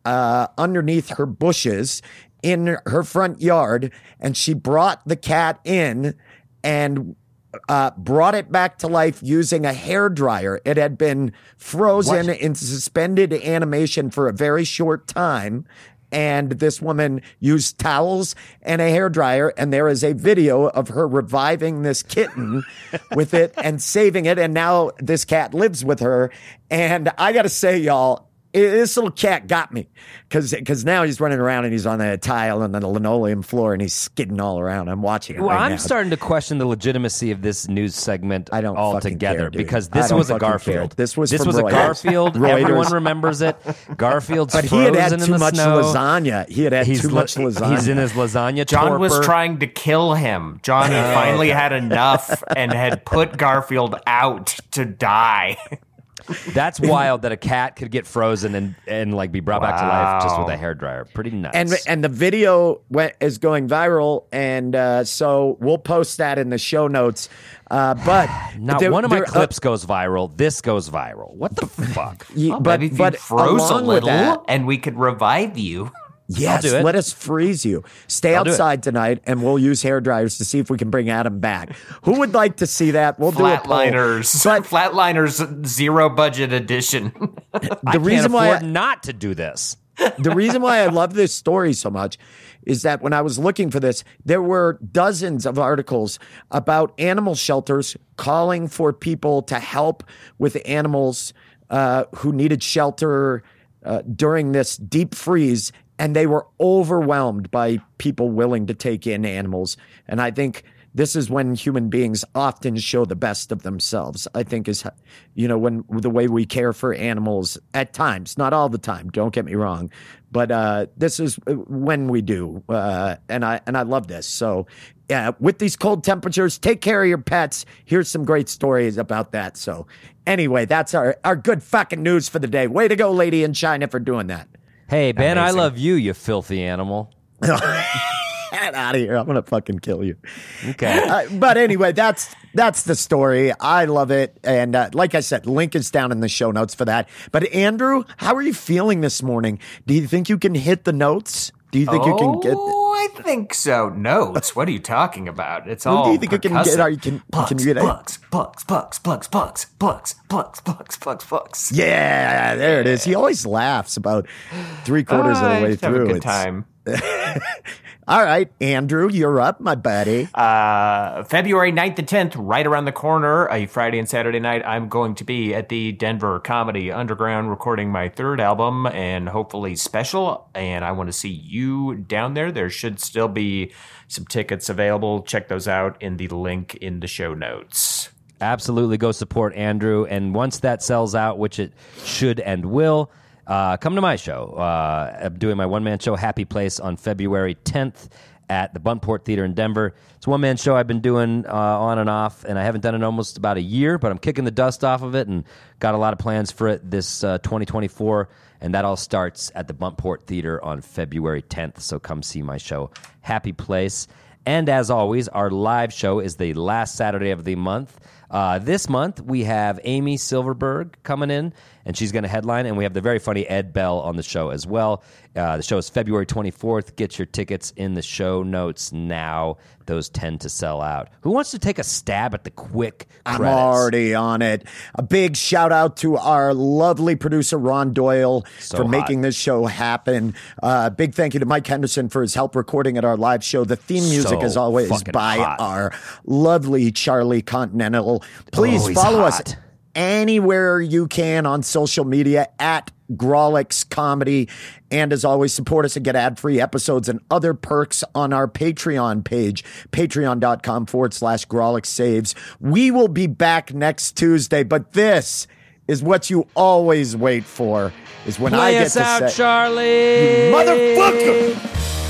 uh, underneath her bushes in her front yard, and she brought the cat in and uh, brought it back to life using a hair dryer. It had been frozen in suspended animation for a very short time. And this woman used towels and a hair dryer, and there is a video of her reviving this kitten *laughs* with it and saving it. And now this cat lives with her. And I got to say, y'all, this little cat got me because because now he's running around and he's on the tile and the linoleum floor and he's skidding all around. I'm watching it. Well, right I'm now. starting to question the legitimacy of this news segment I don't fucking altogether care, because this was a Garfield. care. This was this from was a Garfield. Everyone remembers it. Garfield's *laughs* But he had frozen had too much snow. lasagna. He had had He's too li- much lasagna. He's in his lasagna. John was trying to kill him. John oh, finally had enough and had put Garfield out to die. *laughs* That's wild that a cat could get frozen and, and like be brought back to life just with a hair dryer. Pretty nuts. and and the video went, is going viral, and uh, so we'll post that in the show notes. Uh, but *sighs* Not there- one of my there- uh, clips goes viral. This goes viral. What the *laughs* fuck? ye- Well, but maybe if but you froze a little that, and we could revive you. Yes, do it. let us freeze you. Stay I'll outside tonight, and we'll use hair dryers to see if we can bring Adam back. Who would like to see that? We'll do a poll. Flatliners. But Flatliners zero budget edition. *laughs* I the reason can't why I- not to do this. the reason why I love this story so much is that when I was looking for this, there were dozens of articles about animal shelters calling for people to help with animals uh, who needed shelter uh, during this deep freeze. And they were overwhelmed by people willing to take in animals. And I think this is when human beings often show the best of themselves. I think is, you know, when the way we care for animals at times, not all the time. Don't get me wrong, but uh, this is when we do, uh, and I and I love this. So, yeah, with these cold temperatures, take care of your pets. Here's some great stories about that. So, anyway, that's our our good fucking news for the day. Way to go, lady in China, for doing that. Hey, Ben, I love you, you filthy animal. *laughs* Get out of here! I'm gonna fucking kill you. Okay. Uh, but anyway, that's that's the story. I love it, and uh, like I said, link is down in the show notes for that. But Andrew, how are you feeling this morning? Do you think you can hit the notes? Do you think you can get? Oh, I think so. Notes. What are you talking about? It's all. do you think you can get- percussive. are you can- Plugs, can you get plugs, plugs, plugs, plugs, plugs, plugs, plugs, plugs, plugs, plugs. Yeah, there it is. He always laughs about three quarters of the Ah, way just have a good It's- time. *laughs* All right, Andrew, you're up, my buddy. Uh, February 9th and 10th, right around the corner, a Friday and Saturday night, I'm going to be at the Denver Comedy Underground recording my third album and hopefully special. And I want to see you down there. There should still be some tickets available. Check those out in the link in the show notes. Absolutely go support Andrew. And once that sells out, which it should and will, uh, come to my show. Uh, I'm doing my one man show, Happy Place, on February 10th at the Buntport Theater in Denver. It's a one man show I've been doing uh, on and off, and I haven't done it almost about a year, but I'm kicking the dust off of it and got a lot of plans for it this uh, 2024. And that all starts at the Buntport Theater on February 10th. So come see my show, Happy Place. And as always, our live show is the last Saturday of the month. Uh, this month, we have Amy Silverberg coming in, and she's going to headline. And we have the very funny Ed Bell on the show as well. Uh, the show is February 24th. Get your tickets in the show notes now. Those tend to sell out. Who wants to take a stab at the quick I'm already on it. A big shout out to our lovely producer, Ron Doyle, So for hot. making this show happen. Uh, big thank you to Mike Henderson for his help recording at our live show. The theme music, So as always, by hot. our lovely Charlie Continental. Please Oh, follow us. Anywhere you can on social media at Grawlix Comedy. And as always, support us and get ad free episodes and other perks on our Patreon page, patreon.com forward slash Grawlix Saves. We will be back next Tuesday, but this is what you always wait for is when I Play get us to out, say, Charlie. Motherfucker!